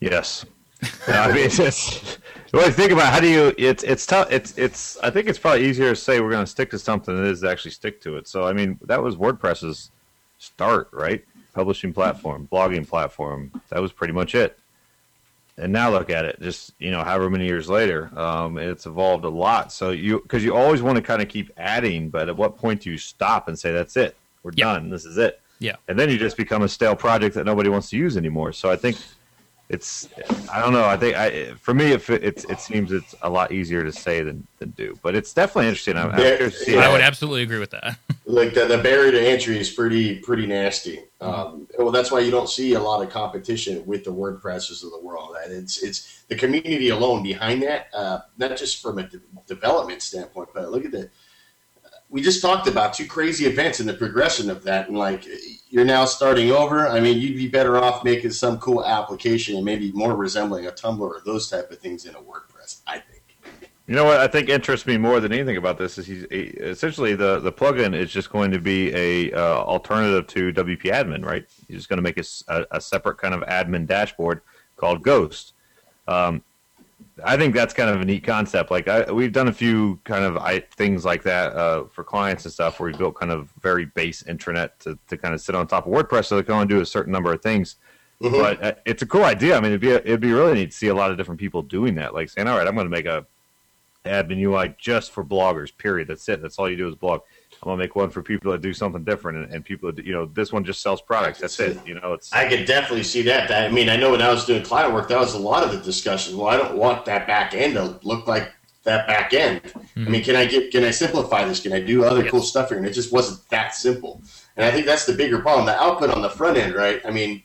Yes. No, I mean, it's, it's well, you think about how do you? It's it's tough. It's it's. I think it's probably easier to say we're going to stick to something than it is to actually stick to it. So I mean, that was WordPress's start, right? Publishing platform, blogging platform. That was pretty much it. And now look at it. Just you know, however many years later, um, it's evolved a lot. So you because you always want to kind of keep adding, but at what point do you stop and say that's it? We're done. This is it Yeah. and then you just become a stale project that nobody wants to use anymore. So I think it's I don't know. I think I for me it it, it seems it's a lot easier to say than, than do, but it's definitely interesting. I'm, I'm curious to see I would absolutely agree with that. like the, the barrier to entry is pretty pretty nasty. Um, well, that's why you don't see a lot of competition with the WordPresses of the world. And it's it's the community alone behind that, uh, not just from a de- development standpoint, but look at the. We just talked about two crazy events and the progression of that, and like you're now starting over. I mean, you'd be better off making some cool application and maybe more resembling a Tumblr or those type of things in a WordPress. I think. You know what I think interests me more than anything about this is he's essentially the the plugin is just going to be a uh, alternative to WP Admin, right? He's just going to make a, a, separate kind of admin dashboard called Ghost. Um, I think that's kind of a neat concept. Like I, we've done a few kind of I, things like that uh, for clients and stuff, where we built kind of very base intranet to, to kind of sit on top of WordPress, so they can only do a certain number of things. Mhm. But uh, it's a cool idea. I mean, it'd be it'd be really neat to see a lot of different people doing that. Like saying, "All right, I'm going to make a admin UI just for bloggers. Period. That's it. That's all you do is blog. I'm gonna make one for people that do something different, and, and people that you know, this one just sells products. That's it. You know, it's I could definitely see that. I mean, I know when I was doing client work, that was a lot of the discussion. Well, I don't want that back end to look like that back end. I mm-hmm. mean, can I get can I simplify this? Can I do other Yes. cool stuff here? And it just wasn't that simple. And I think that's the bigger problem. The output on the front end, right? I mean,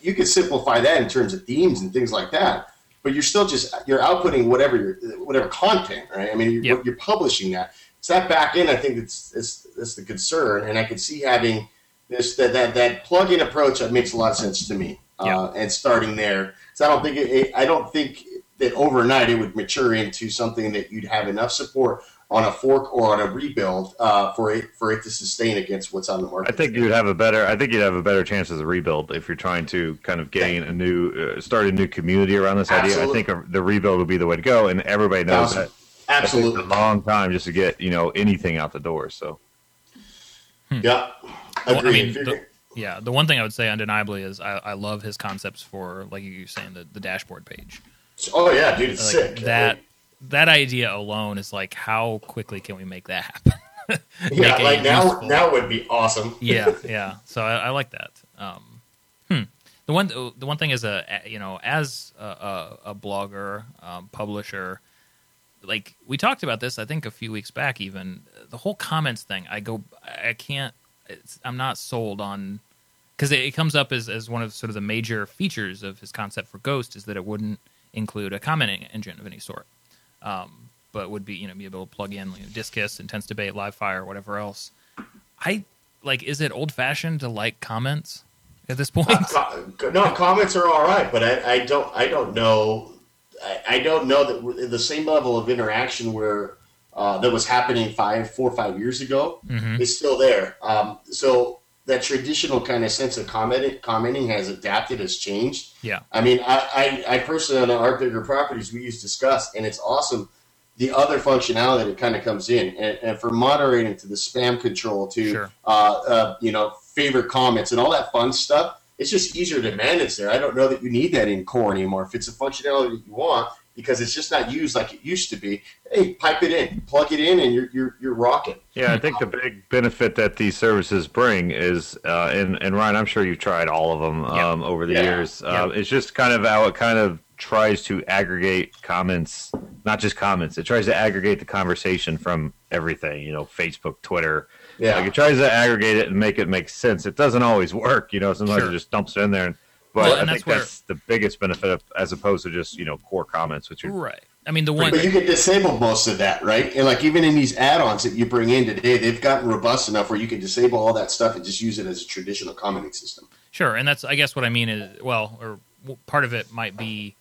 you could simplify that in terms of themes and things like that, but you're still just you're outputting whatever your whatever content, right? I mean, you're, Yep. you're publishing that. It's that back in, I think it's it's that's the concern, and I could see having this that that, that plug-in approach that makes a lot of sense to me. Yeah. Uh, and starting there, so I don't think it, it, I don't think that overnight it would mature into something that you'd have enough support on a fork or on a rebuild uh, for it for it to sustain against what's on the market. I think you'd have a better. I think you'd have a better chance as a rebuild if you're trying to kind of gain a new, uh, start a new community around this idea. I think a, the rebuild would be the way to go, and everybody knows Thousand. that. That takes absolutely, a long time just to get you know anything out the door. So yeah, Well, I agreed. mean, the, yeah, the one thing I would say undeniably is I, I love his concepts for, like you were saying, the, the dashboard page. oh yeah, dude, it's Like sick. that that idea alone is like, how quickly can we make that happen? yeah, like now useful. now would be awesome. yeah, yeah. So I, I like that. Um, hmm. The one, the one thing is a you know, as a, a, a blogger, um, publisher, like we talked about this, I think a few weeks back. Even the whole comments thing, I go, I can't. I'm not sold on because it, it comes up as as one of sort of the major features of his concept for Ghost is that it wouldn't include a commenting engine of any sort. Um, but would be you know be able to plug in you know, Disqus, Intense Debate, Livefyre, whatever else. I like. Is it old fashioned to like comments at this point? Uh, co- no, comments are all right, but I, I don't I don't know I, I don't know that the same level of interaction where uh, that was happening five four or five years ago Mhm. is still there. Um, so that traditional kind of sense of commenting commenting has adapted, has changed. Yeah. I mean, I, I, I personally on our bigger properties we use Disqus, and it's awesome. The other functionality that kind of comes in, and, and for moderating to the spam control to Sure. uh, uh, you know favorite comments and all that fun stuff. It's just easier to manage there. I don't know that you need that in core anymore. If it's a functionality that you want, because it's just not used like it used to be. Hey, pipe it in, plug it in, and you're you're, you're rocking. yeah, I think the big benefit that these services bring is, uh, and and Ryan, I'm sure you've tried all of them Yeah. um, over the Yeah. years. Uh, It's just kind of how it kind of tries to aggregate comments, not just comments. It tries to aggregate the conversation from everything. You know, Facebook, Twitter. Yeah, Like it tries to aggregate it and make it make sense. It doesn't always work, you know. Sometimes Sure. it just dumps it in there. And, but Well, I and think that's where- that's the biggest benefit of, as opposed to just you know core comments, which are Right. I mean, the one. but you can disable most of that, right? And like even in these add-ons that you bring in today, they've gotten robust enough where you can disable all that stuff and just use it as a traditional commenting system. Sure, and that's I guess what I mean is well, or part of it might be.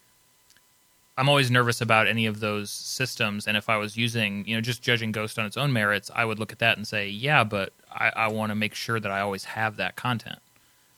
I'm always nervous about any of those systems, and if I was using, you know, just judging Ghost on its own merits, I would look at that and say, yeah, but I, I want to make sure that I always have that content.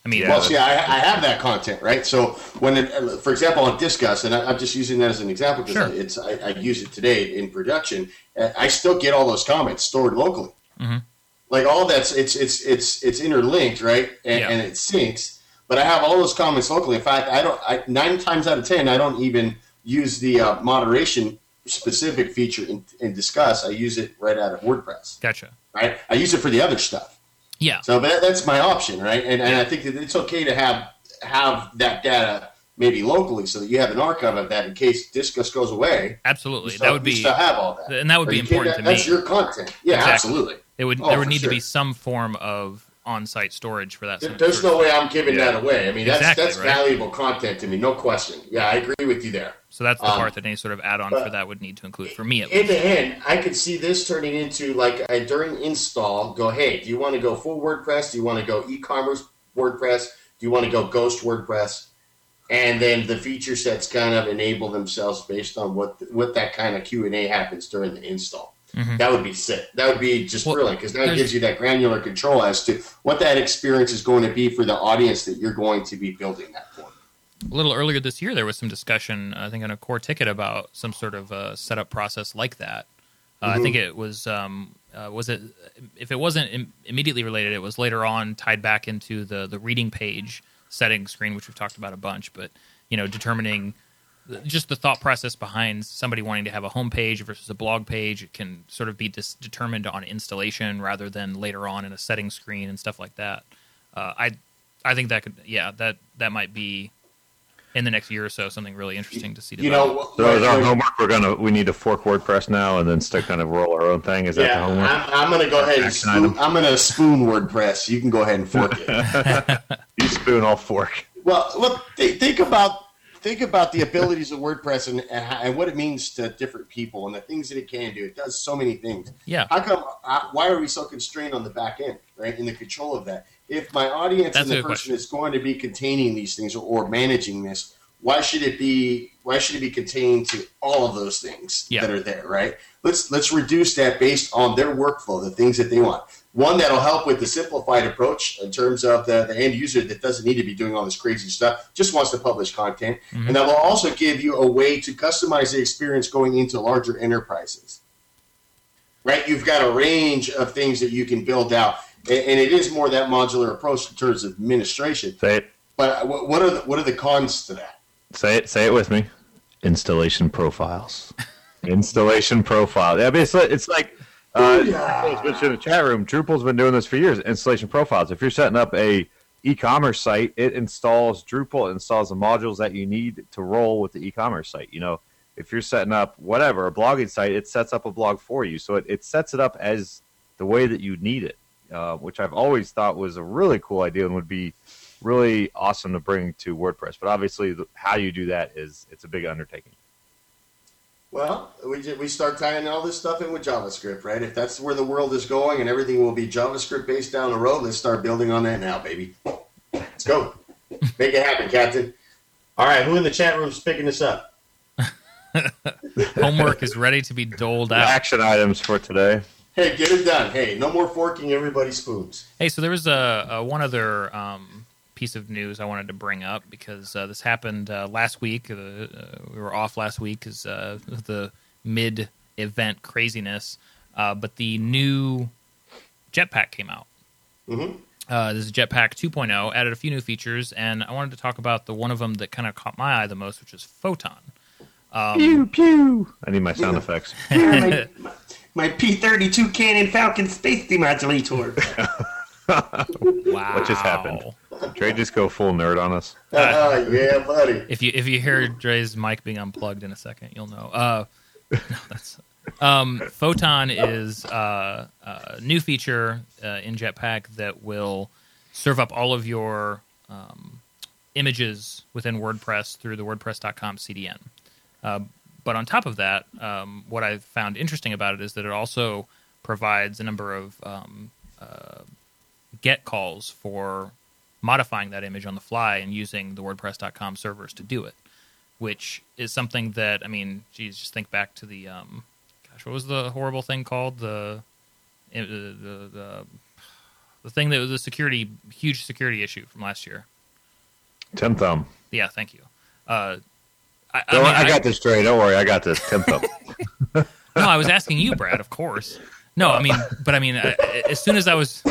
I mean, Yeah. Well, see, I, I have that content, right? So when, it, for example, on Disqus, and I, I'm just using that as an example because Sure. it's I, I use it today in production. I still get all those comments stored locally. Mhm. Like all that's it's it's it's it's interlinked, right? And, Yeah. and it syncs. But I have all those comments locally. In fact, I don't. I, nine times out of ten, I don't even use the uh, moderation specific feature in, in Disqus. I use it right out of WordPress. gotcha. Right? I use it for the other stuff. Yeah, So that, that's my option, right? And, and I think that it's okay to have have that data maybe locally, so that you have an archive of that in case Disqus goes away. Absolutely, You that would be still have all that, and that would Or be important to me. That's your content. Yeah, Exactly. absolutely. It would Oh, there would need to be some form of on-site storage for that. There- There's no way I'm giving Yeah. that away. I mean, that's Exactly, that's right. valuable content to me, no question. Yeah, I agree with you there. So that's the Um, part that any sort of add-on for that would need to include for me at In least. the end, I could see this turning into like a, during install, go, hey, do you want to go full WordPress? Do you want to go e-commerce WordPress? Do you want to go Ghost WordPress? And then the feature sets kind of enable themselves based on what what that kind of Q and A happens during the install. Mhm. That would be sick. That would be just Well, brilliant because that gives you that granular control as to what that experience is going to be for the audience that you're going to be building that for. A little earlier this year, there was some discussion, I think, on a core ticket about some sort of uh, setup process like that. Uh, I Mhm. think it was um, uh, was it if it wasn't Im- immediately related, it was later on tied back into the the reading page setting screen, which we've talked about a bunch. But you know, determining just the thought process behind somebody wanting to have a home page versus a blog page it can sort of be dis- determined on installation rather than later on in a setting screen and stuff like that. Uh, I I think that could yeah that that might be in the next year or so something really interesting to see. You develop. know, So is our homework? We're gonna we need to fork WordPress now and then stick kind of roll our own thing. Is that the Yeah, homework? I'm, I'm going to go ahead and spoon, item. I'm going to spoon WordPress. You can go ahead and fork it. you spoon, I'll fork. well, look, th- think about think about the abilities of WordPress and, and, how- and what it means to different people and the things that it can do. It does so many things. Yeah, How come? Uh, why are we so constrained on the back end, right? In the control of that. If my audience That's and the person question. that's going to be containing these things or, or managing this, why should it be? Why should it be contained to all of those things Yeah. that are there, right? Let's let's reduce that based on their workflow, the things that they want. One that'll help with the simplified approach in terms of the, the end user that doesn't need to be doing all this crazy stuff, just wants to publish content, Mhm. and that will also give you a way to customize the experience going into larger enterprises right? You've got a range of things that you can build out, and, and it is more that modular approach in terms of administration. Say it. But what what are the, what are the cons to that? Say it. Say it with me. Installation profiles. Installation profile. I mean, it's, it's like uh, Booyah. I was mentioning in the chat room. Drupal's been doing this for years. Installation profiles. If you're setting up a e-commerce site, it installs Drupal, it installs the modules that you need to roll with the e-commerce site. You know, if you're setting up whatever a blogging site, it sets up a blog for you. So it, it sets it up as the way that you need it, uh, which I've always thought was a really cool idea and would be really awesome to bring to WordPress. But obviously, the, how you do that is it's a big undertaking. Well, we we start tying all this stuff in with JavaScript, right? If that's where the world is going and everything will be JavaScript based down the road, let's start building on that now, baby. Let's go. Make it happen, Captain. All right, who in the chat room is picking this up? homework is ready to be doled out. Action items for today. Hey, get it done. Hey, no more forking everybody spoons. Hey, so there was a, a one other um, piece of news I wanted to bring up because uh, this happened uh, last week. Uh, uh, we were off last week because uh, of the mid-event craziness, uh, but the new Jetpack came out. Mhm. Uh, this is Jetpack 2.0, added a few new features, and I wanted to talk about the one of them that kind of caught my eye the most, which is Photon. Um, Pew pew. I need my sound Yeah. effects. my, my P32 Canon Falcon space demodulator. wow, What just happened? Dre just go full nerd on us. Uh, yeah, buddy. If you if you hear Dre's mic being unplugged in a second, you'll know. Uh, no, that's um, Photon is uh, a new feature uh, in Jetpack that will serve up all of your um, images within WordPress through the WordPress.com CDN. Uh, but on top of that, um, what I've found interesting about it is that it also provides a number of um, uh, get calls for modifying that image on the fly and using the WordPress.com servers to do it, which is something that I mean, geez, just think back to the um, gosh, what was the horrible thing called the uh, the the, the thing that was a security huge security issue from last year. Tim Thumb. Yeah, thank you. Uh, I, I, mean, I, got this, Dre. Don't worry. I got this. Tim Thumb. No, I was asking you, Brad. Of course. No, I mean, but I mean, I, as soon as I was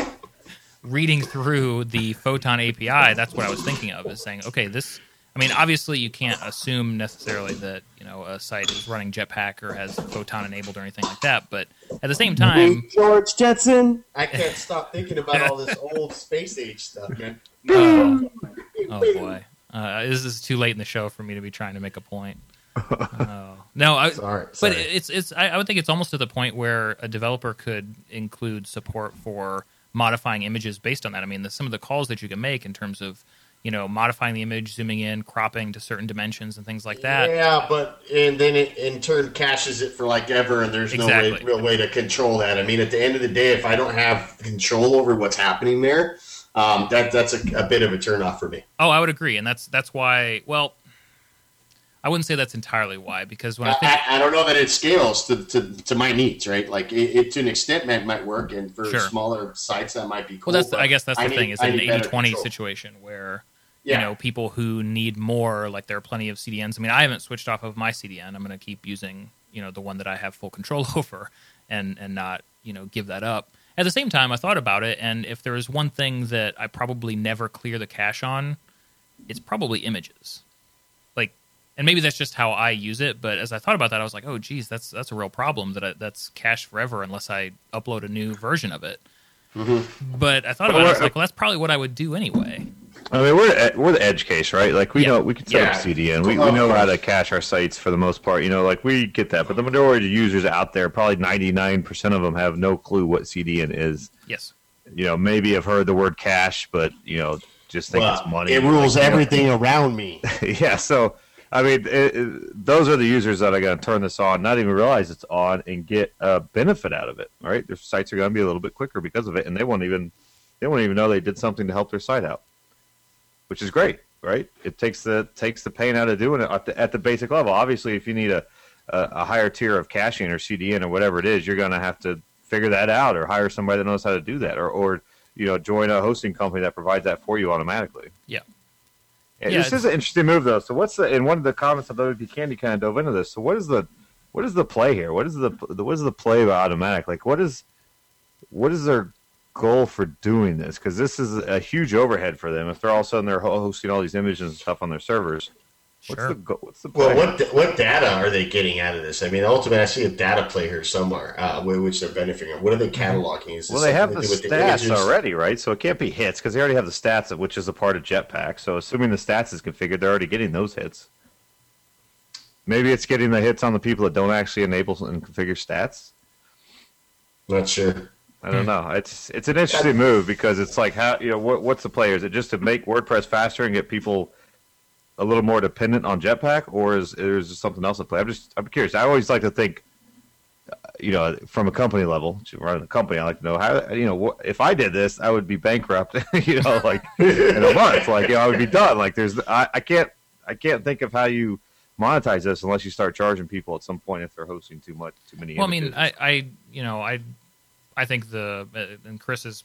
reading through the Photon API, that's what I was thinking of. Is saying, okay, this. I mean, obviously, you can't assume necessarily that you know a site is running Jetpack or has Photon enabled or anything like that. But at the same time, George Jetson. I can't stop thinking about all this old space age stuff, man. oh, oh boy, Uh, this is too late in the show for me to be trying to make a point. Uh, no, I, Sorry, but sorry. it's it's. I, I would think it's almost to the point where a developer could include support for modifying images based on that. I mean, the, some of the calls that you can make in terms of you know modifying the image, zooming in, cropping to certain dimensions, and things like that. Yeah, but and then it in turn caches it for like ever, and there's no way, real way to control that. I mean, at the end of the day, if I don't have control over what's happening there, um, that that's a, a bit of a turnoff for me. Oh, I would agree, and that's that's why. Well, I wouldn't say that's entirely why because when I I, think I, I don't know that it scales to, to, to my needs, right? Like it, it to an extent might, might work, and for Sure. smaller sites that might be cool. Well, that's but I guess that's the I need- thing is I an need 80-20 control. situation where Yeah. you know people who need more like there are plenty of CDNs. I mean, I haven't switched off of my CDN. I'm going to keep using you know the one that I have full control over and and not you know give that up. At the same time, I thought about it, and if there is one thing that I probably never clear the cache on, it's probably images. Like, and maybe that's just how I use it. But as I thought about that, I was like, oh, geez, that's that's a real problem that I, that's cached forever unless I upload a new version of it. Mm-hmm. But I thought about it. I was like, well, that's probably what I would do anyway. I mean, we're at- we're the edge case, right? Like we Yeah. know we can set up CDN. We, we know how to cache our sites for the most part. You know, like we get that, but the majority of users out there, probably ninety nine percent of them, have no clue what CDN is. Yes. You know, maybe have heard the word cache, but you know, just think Well, it's money. It rules everything around me. yeah. So, I mean, it, it, those are the users that are going to turn this on, not even realize it's on, and get a benefit out of it. Right? Their sites are going to be a little bit quicker because of it, and they won't even they won't even know they did something to help their site out, which is great. Right? It takes the takes the pain out of doing it at the, at the basic level. Obviously, if you need a a, a higher tier of caching or CDN or whatever it is, you're going to have to figure that out, or hire somebody that knows how to do that, or or you know, join a hosting company that provides that for you automatically. Yeah. Yeah, this is an interesting move, though. So, what's the? In one of the comments of WP Candy kind of dove into this. So, what is the, what is the play here? What is the, what is the play about Automattic? Like, what is, what is their goal for doing this? Because this is a huge overhead for them. If they're all of a sudden they're hosting all these images and stuff on their servers, what's Sure. the go- what's the play? Well, what what data are they getting out of this? I mean, ultimately, I see a data play here somewhere, uh, which they're benefiting. from. What are they cataloging? Is Well, they have the to do with stats images? already, right? So it can't be hits because they already have the stats, which is a part of Jetpack. So assuming the stats is configured, they're already getting those hits. Maybe it's getting the hits on the people that don't actually enable and configure stats. Not sure. I don't know. It's it's an interesting move because it's like how you know what, what's the play? Is it just to make WordPress faster and get people a little more dependent on Jetpack, or is is there something else at play? I'm just I'm curious. I always like to think, uh, you know, from a company level, to run a company, I like to know how you know if I did this, I would be bankrupt. you know, like in a month, like you know, I would be done. Like there's I, I can't I can't think of how you monetize this unless you start charging people at some point if they're hosting too much too many. Well, I mean. I, I, you know, I, I think the uh, and Chris is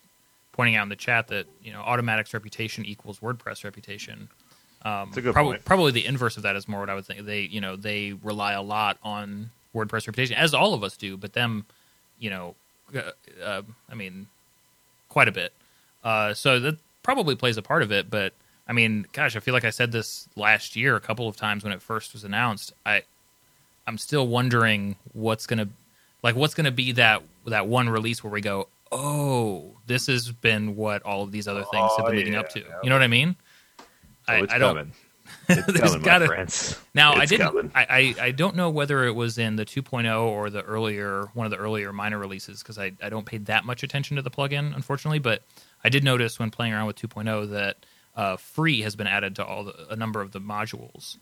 pointing out in the chat that you know, Automattic's reputation equals WordPress reputation. Um, It's a good probably, probably the inverse of that is more what I would think. They, you know, they rely a lot on WordPress reputation, as all of us do. But them, you know, uh, uh, I mean, quite a bit. Uh, so that probably plays a part of it. But I mean, gosh, I feel like I said this last year a couple of times when it first was announced. I, I'm still wondering what's gonna, like, what's gonna be that that one release where we go, oh, this has been what all of these other things have Oh, been leading yeah, up to. yeah. You know what I mean? It's I, I don't. coming. It's coming, gotta- my friends. Now I didn't. I, I I don't know whether it was in the 2.0 or the earlier one of the earlier minor releases because I I don't pay that much attention to the plugin unfortunately. But I did notice when playing around with 2.0 that uh, free has been added to all the, a number of the modules.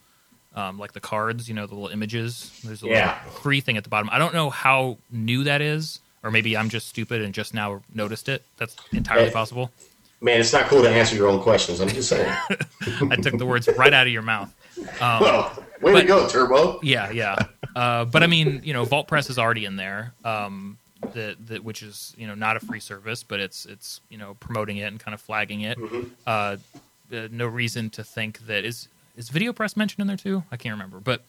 Um, like the cards, you know, the little images. There's a Yeah. little free thing at the bottom. I don't know how new that is, or maybe I'm just stupid and just now noticed it. That's entirely Hey. possible. Man, it's not cool to answer your own questions. I'm just saying. I took the words right out of your mouth. Um, well, way but- to go, Turbo. Yeah, yeah. Uh, but I mean, you know, Vault Press is already in there, um, the, the, which is you know not a free service, but it's it's you know promoting it and kind of flagging it. Uh, uh, no reason to think that is is Video Press mentioned in there too. I can't remember, but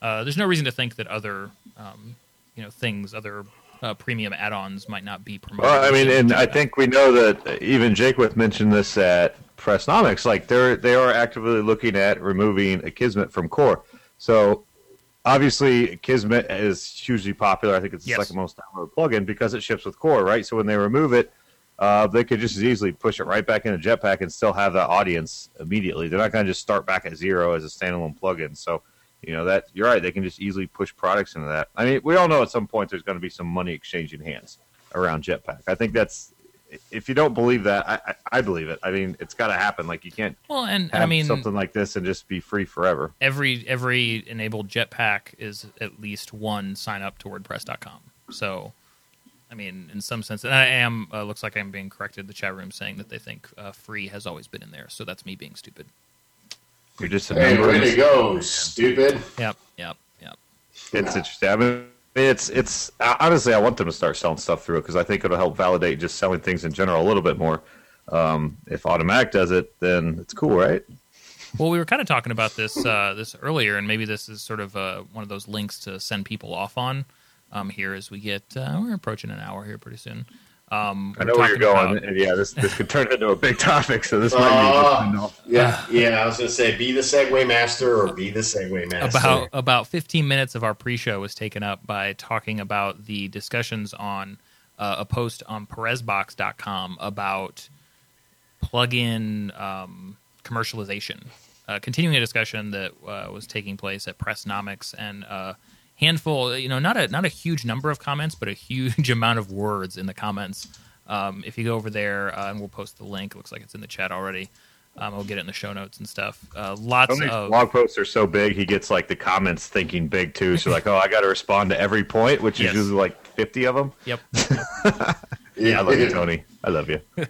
uh, there's no reason to think that other um, you know things, other uh, premium add-ons might not be promoted. Well, I mean, and I think we know that even Jaquith mentioned this at Pressnomics. Like they're they are actively looking at removing Akismet from core. So obviously, Kismet is hugely popular. I think it's the Yes. second most downloaded plugin because it ships with core, right? So when they remove it, uh, they could just as easily push it right back into Jetpack and still have that audience immediately. They're not going to just start back at zero as a standalone plugin. So, you know that you're right. They can just easily push products into that. I mean, we all know at some point there's going to be some money exchanging hands around Jetpack. I think that's if you don't believe that, I, I, I believe it. I mean, it's got to happen. Like you can't Well, and have I mean, something like this and just be free forever. every every enabled Jetpack is at least one sign up to WordPress.com. So, I mean, in some sense, and I am uh, looks like I'm being corrected. The chat room saying that they think uh, free has always been in there. So that's me being stupid. You're just a Hey, number. way to go, stupid. Yep, yep, yep. It's interesting. I mean, it's it's honestly, I want them to start selling stuff through it because I think it'll help validate just selling things in general a little bit more. Um, if Automattic does it, then it's cool, right? Well, we were kind of talking about this uh, this earlier, and maybe this is sort of uh, one of those links to send people off on. Um, here as we get, uh, we're approaching an hour here pretty soon. Um, I know where you're going, about- and yeah, this this could turn into a big topic. So this might be good to know. Yeah, yeah. I was gonna say, be the segue master or be the segue master. about about 15 minutes of our pre-show was taken up by talking about the discussions on uh, a post on perezbox.com about plugin um, commercialization uh, continuing a discussion that uh, was taking place at pressnomics and a handful you know not a not a huge number of comments but a huge amount of words in the comments um, if you go over there uh, and we'll post the link it looks like it's in the chat already um, I'll get it in the show notes and stuff. Uh, lots Tony's of blog posts are so big, he gets like the comments thinking big too. So like, oh, I got to respond to every point, which Yes. is usually like fifty of them. yep. Yeah, I love you, Tony. I love you. you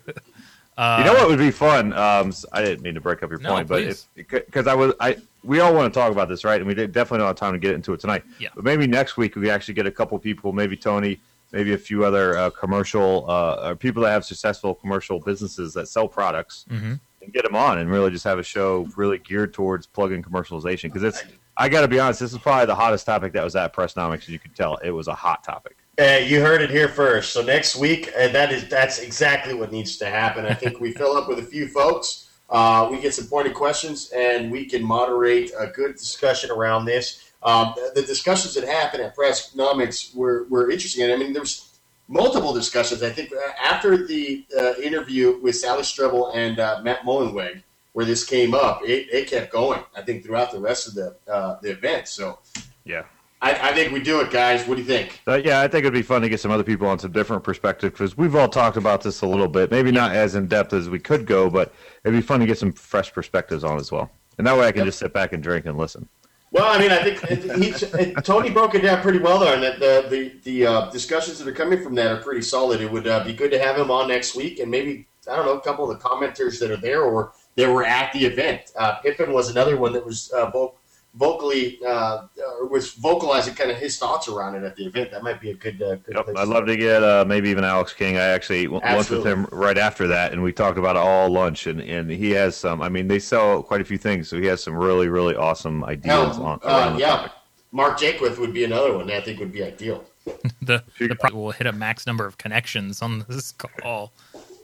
know what would be fun? Um, I didn't mean to break up your No, point, but because I was, I we all want to talk about this, right? And we definitely don't have time to get into it tonight. Yeah. But maybe next week we actually get a couple people, maybe Tony, maybe a few other uh, commercial uh, or people that have successful commercial businesses that sell products, Mhm. and get them on and really just have a show really geared towards plug-in commercialization because it's. I got to be honest. This is probably the hottest topic that was at Pressnomics. As you could tell, it was a hot topic. Uh, you heard it here first. So next week, uh, that is that's exactly what needs to happen. I think we fill up with a few folks. Uh, we get some pointed questions, and we can moderate a good discussion around this. Um, the, the discussions that happened at Pressnomics were, were interesting. I mean, there was multiple discussions. I think uh, after the uh, interview with Sally Strebel and uh, Matt Mullenweg, where this came up, it, it kept going. I think throughout the rest of the uh, the event. So Yeah. I, I think we do it, guys. What do you think? Uh, yeah, I think it'd be fun to get some other people on some different perspectives because we've all talked about this a little bit. Maybe not as in depth as we could go, but it'd be fun to get some fresh perspectives on as well. And that way I can Yep. just sit back and drink and listen. Well, I mean, I think he, Tony broke it down pretty well there, and that the the, the uh, discussions that are coming from that are pretty solid. It would uh, be good to have him on next week, and maybe I don't know a couple of the commenters that are there or that were at the event. Uh, Pippin was another one that was uh, vo- vocally uh, was vocalizing kind of his thoughts around it at the event. That might be a good. Uh, good Yep, place I'd love to get uh, maybe even Alex King. I actually ate lunch with him right after that, and we talked about it all lunch. And, and he has some. I mean, they sell quite a few things, so he has some really really awesome ideas Hell, on uh, yeah, topic. Mark Jaquith would be another one that I think would be ideal. the you- the pro- will hit a max number of connections on this call.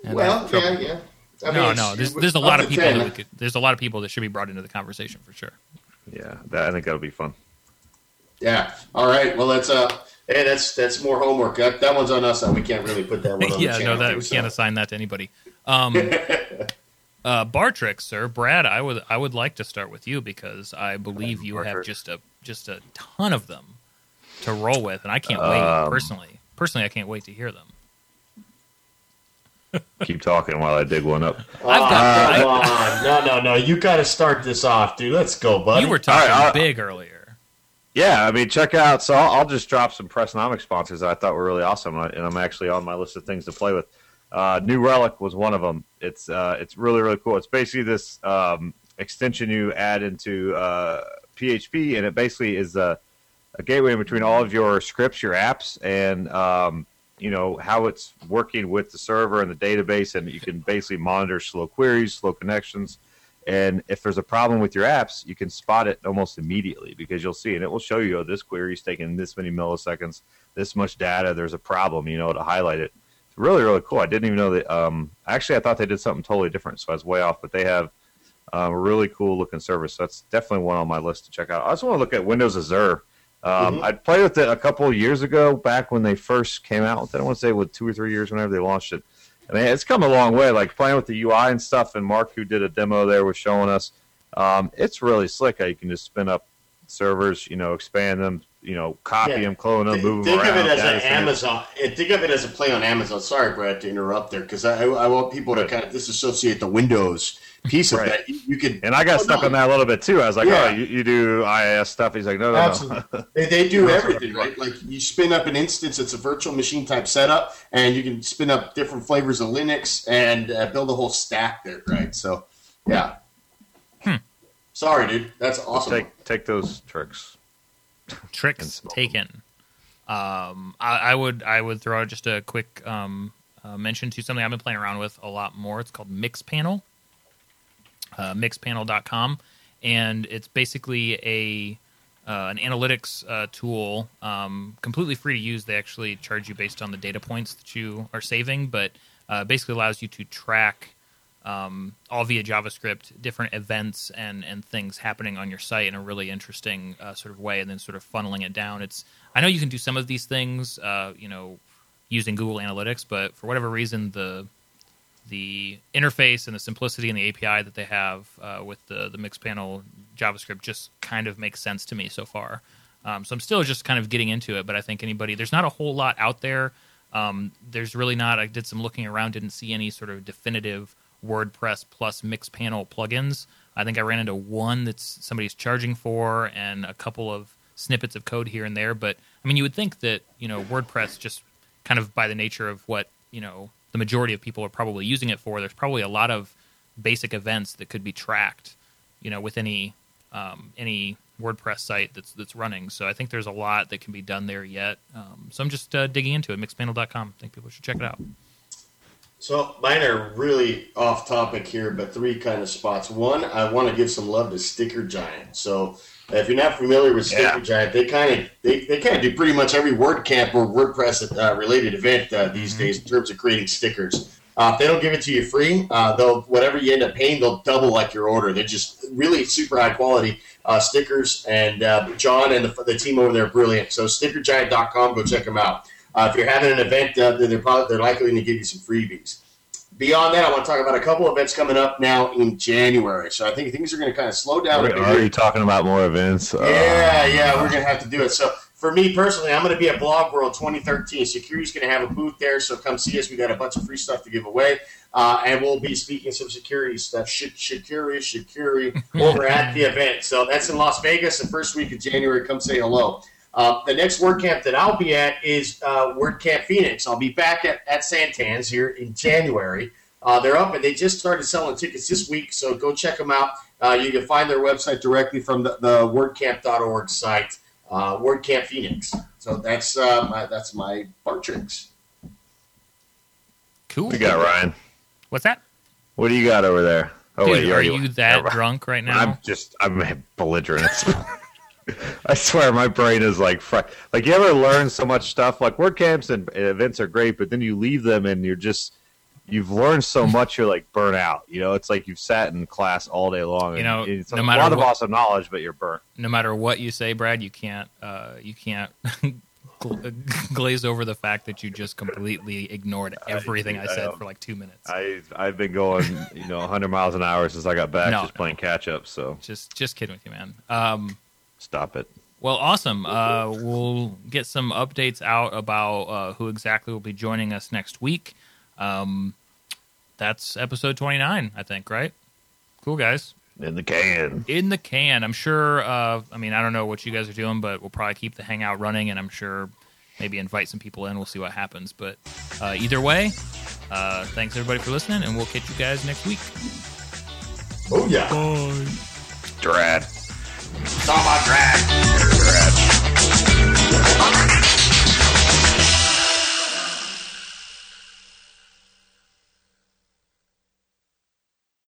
And well, yeah, yeah. I no, mean, no. it's- There's there's a lot of people 10. that we could. There's a lot of people that should be brought into the conversation for sure. Yeah, that, I think that'll be fun. Yeah. All right. Well, that's uh, hey, that's that's more homework. That, that one's on us. Now we can't really put that one on yeah, the no, that too, we so. can't assign that to anybody. Um, uh, Bartrix, sir, Brad, I would I would like to start with you because I believe you have just a just a ton of them to roll with, and I can't Um, wait personally. Personally, I can't wait to hear them. Keep talking while I dig one up. I've got- come on. No, no, no. You got to start this off, dude. Let's go, buddy. You were talking All right, I- big earlier. Yeah, I mean, check out. So I'll, I'll just drop some Pressnomic sponsors that I thought were really awesome, and I- and I'm actually on my list of things to play with. Uh, New Relic was one of them. It's uh, it's really really cool. It's basically this um, extension you add into uh, PHP, and it basically is a, a gateway in between all of your scripts, your apps, and um, you know how it's working with the server and the database, and you can basically monitor slow queries, slow connections, and if there's a problem with your apps, you can spot it almost immediately because you'll see, and it will show you, oh, this query is taking this many milliseconds, this much data. There's a problem, you know, to highlight it. It's really, really cool. I didn't even know that. Um, actually, I thought they did something totally different, so I was way off. But they have um, a really cool looking service. So that's definitely one on my list to check out. I also want to look at Windows Azure. Um, Mhm. I'd played with it a couple of years ago, back when they first came out with it. I want to say with two or three years, whenever they launched it. I mean, it's come a long way. Like playing with the UI and stuff, and Mark, who did a demo there, was showing us. Um, it's really slick how you can just spin up servers, you know, expand them, you know, copy Yeah. them, clone them, Think, move them think of it as an. Amazon. eh, Think of it as a play on Amazon. Sorry, Brad, to interrupt there, because I, I want people to kind of disassociate the Windows piece of Right. that. You, you could, And I got Oh, stuck no. on that a little bit too. I was like, Yeah. "Oh, you, you do IIS stuff?" He's like, "No, no, Absolutely. no." They, they do everything, right? Like you spin up an instance, it's a virtual machine type setup, and you can spin up different flavors of Linux and uh, build a whole stack there, right? So, yeah. Sorry, dude. That's awesome. take take those tricks. Tricks taken. Um, I, I would I would throw out just a quick um, uh, mention to something I've been playing around with a lot more. It's called Mixpanel, uh, mixpanel.com, and it's basically a uh, an analytics uh, tool, um, completely free to use. They actually charge you based on the data points that you are saving, but uh, basically allows you to track um, all via JavaScript, different events and and things happening on your site in a really interesting uh, sort of way, and then sort of funneling it down. It's I know you can do some of these things, uh, you know, using Google Analytics, but for whatever reason, the the interface and the simplicity and the API that they have uh, with the the Mixpanel JavaScript just kind of makes sense to me so far. Um, so I'm still just kind of getting into it, but I think anybody there's not a whole lot out there. Um, there's really not. I did some looking around, didn't see any sort of definitive WordPress plus Mixpanel plugins. I think I ran into one that's somebody's charging for, and a couple of snippets of code here and there. But I mean, you would think that you know WordPress just kind of by the nature of what you know the majority of people are probably using it for. There's probably a lot of basic events that could be tracked, you know, with any um, any WordPress site that's that's running. So I think there's a lot that can be done there yet. Um, so I'm just uh, digging into it. Mixpanel.com. I think people should check it out. So mine are really off topic here, but three kind of spots. One, I want to give some love to Sticker Giant. So if you're not familiar with Sticker Yeah. Giant, they kind of they, they kind of do pretty much every WordCamp or WordPress uh, related event uh, these days in terms of creating stickers. Uh, if they don't give it to you free, uh, they'll whatever you end up paying, they'll double like your order. They're just really super high quality uh, stickers, and uh, John and the, the team over there are brilliant. So stickergiant.com, go check them out. Uh, if you're having an event, uh, they're probably they're likely going to give you some freebies. Beyond that, I want to talk about a couple events coming up now in January. So I think things are going to kind of slow down. a We're bit. already talking about more events. Uh, Yeah, yeah, we're gonna have to do it. So for me personally, I'm gonna be at Blog World 2013. Sucuri's gonna have a booth there, so come see us. We got a bunch of free stuff to give away, uh, and we'll be speaking some security stuff. Security, security over at the event. So that's in Las Vegas, the first week of January. Come say hello. Uh, the next WordCamp that I'll be at is uh, WordCamp Phoenix. I'll be back at, at Santan's here in January. Uh, they're up and they just started selling tickets this week, so go check them out. Uh, you can find their website directly from the, the WordCamp.org site, uh, WordCamp Phoenix. So that's uh, my, that's my bar tricks. Cool. We got Ryan. What's that? What do you got over there? Oh Dude, wait, you are already- you that Yeah, drunk right now? I'm just I'm belligerent. I swear my brain is like fr- like you ever learn so much stuff like word camps and events are great, but then you leave them and you're just you've learned so much you're like burnt out. You know, it's like you've sat in class all day long. You know, it's no a matter lot of awesome knowledge, but you're burnt. no matter what you say, Brad, you can't uh, you can't glaze over the fact that you just completely ignored everything I, I said know. for like two minutes. I I've been going you know 100 miles an hour since I got back, No, just no. playing catch up. So just just kidding with you, man. Um, stop it. well, awesome. Uh, we'll get some updates out about uh, who exactly will be joining us next week. Um, that's episode twenty nine, I think. Right? Cool, guys. In the can. in the can. I'm sure. Uh, I mean, I don't know what you guys are doing, but we'll probably keep the hangout running, and I'm sure maybe invite some people in. We'll see what happens. But uh, either way, uh, thanks everybody for listening, and we'll catch you guys next week. Oh yeah, it's all about drag.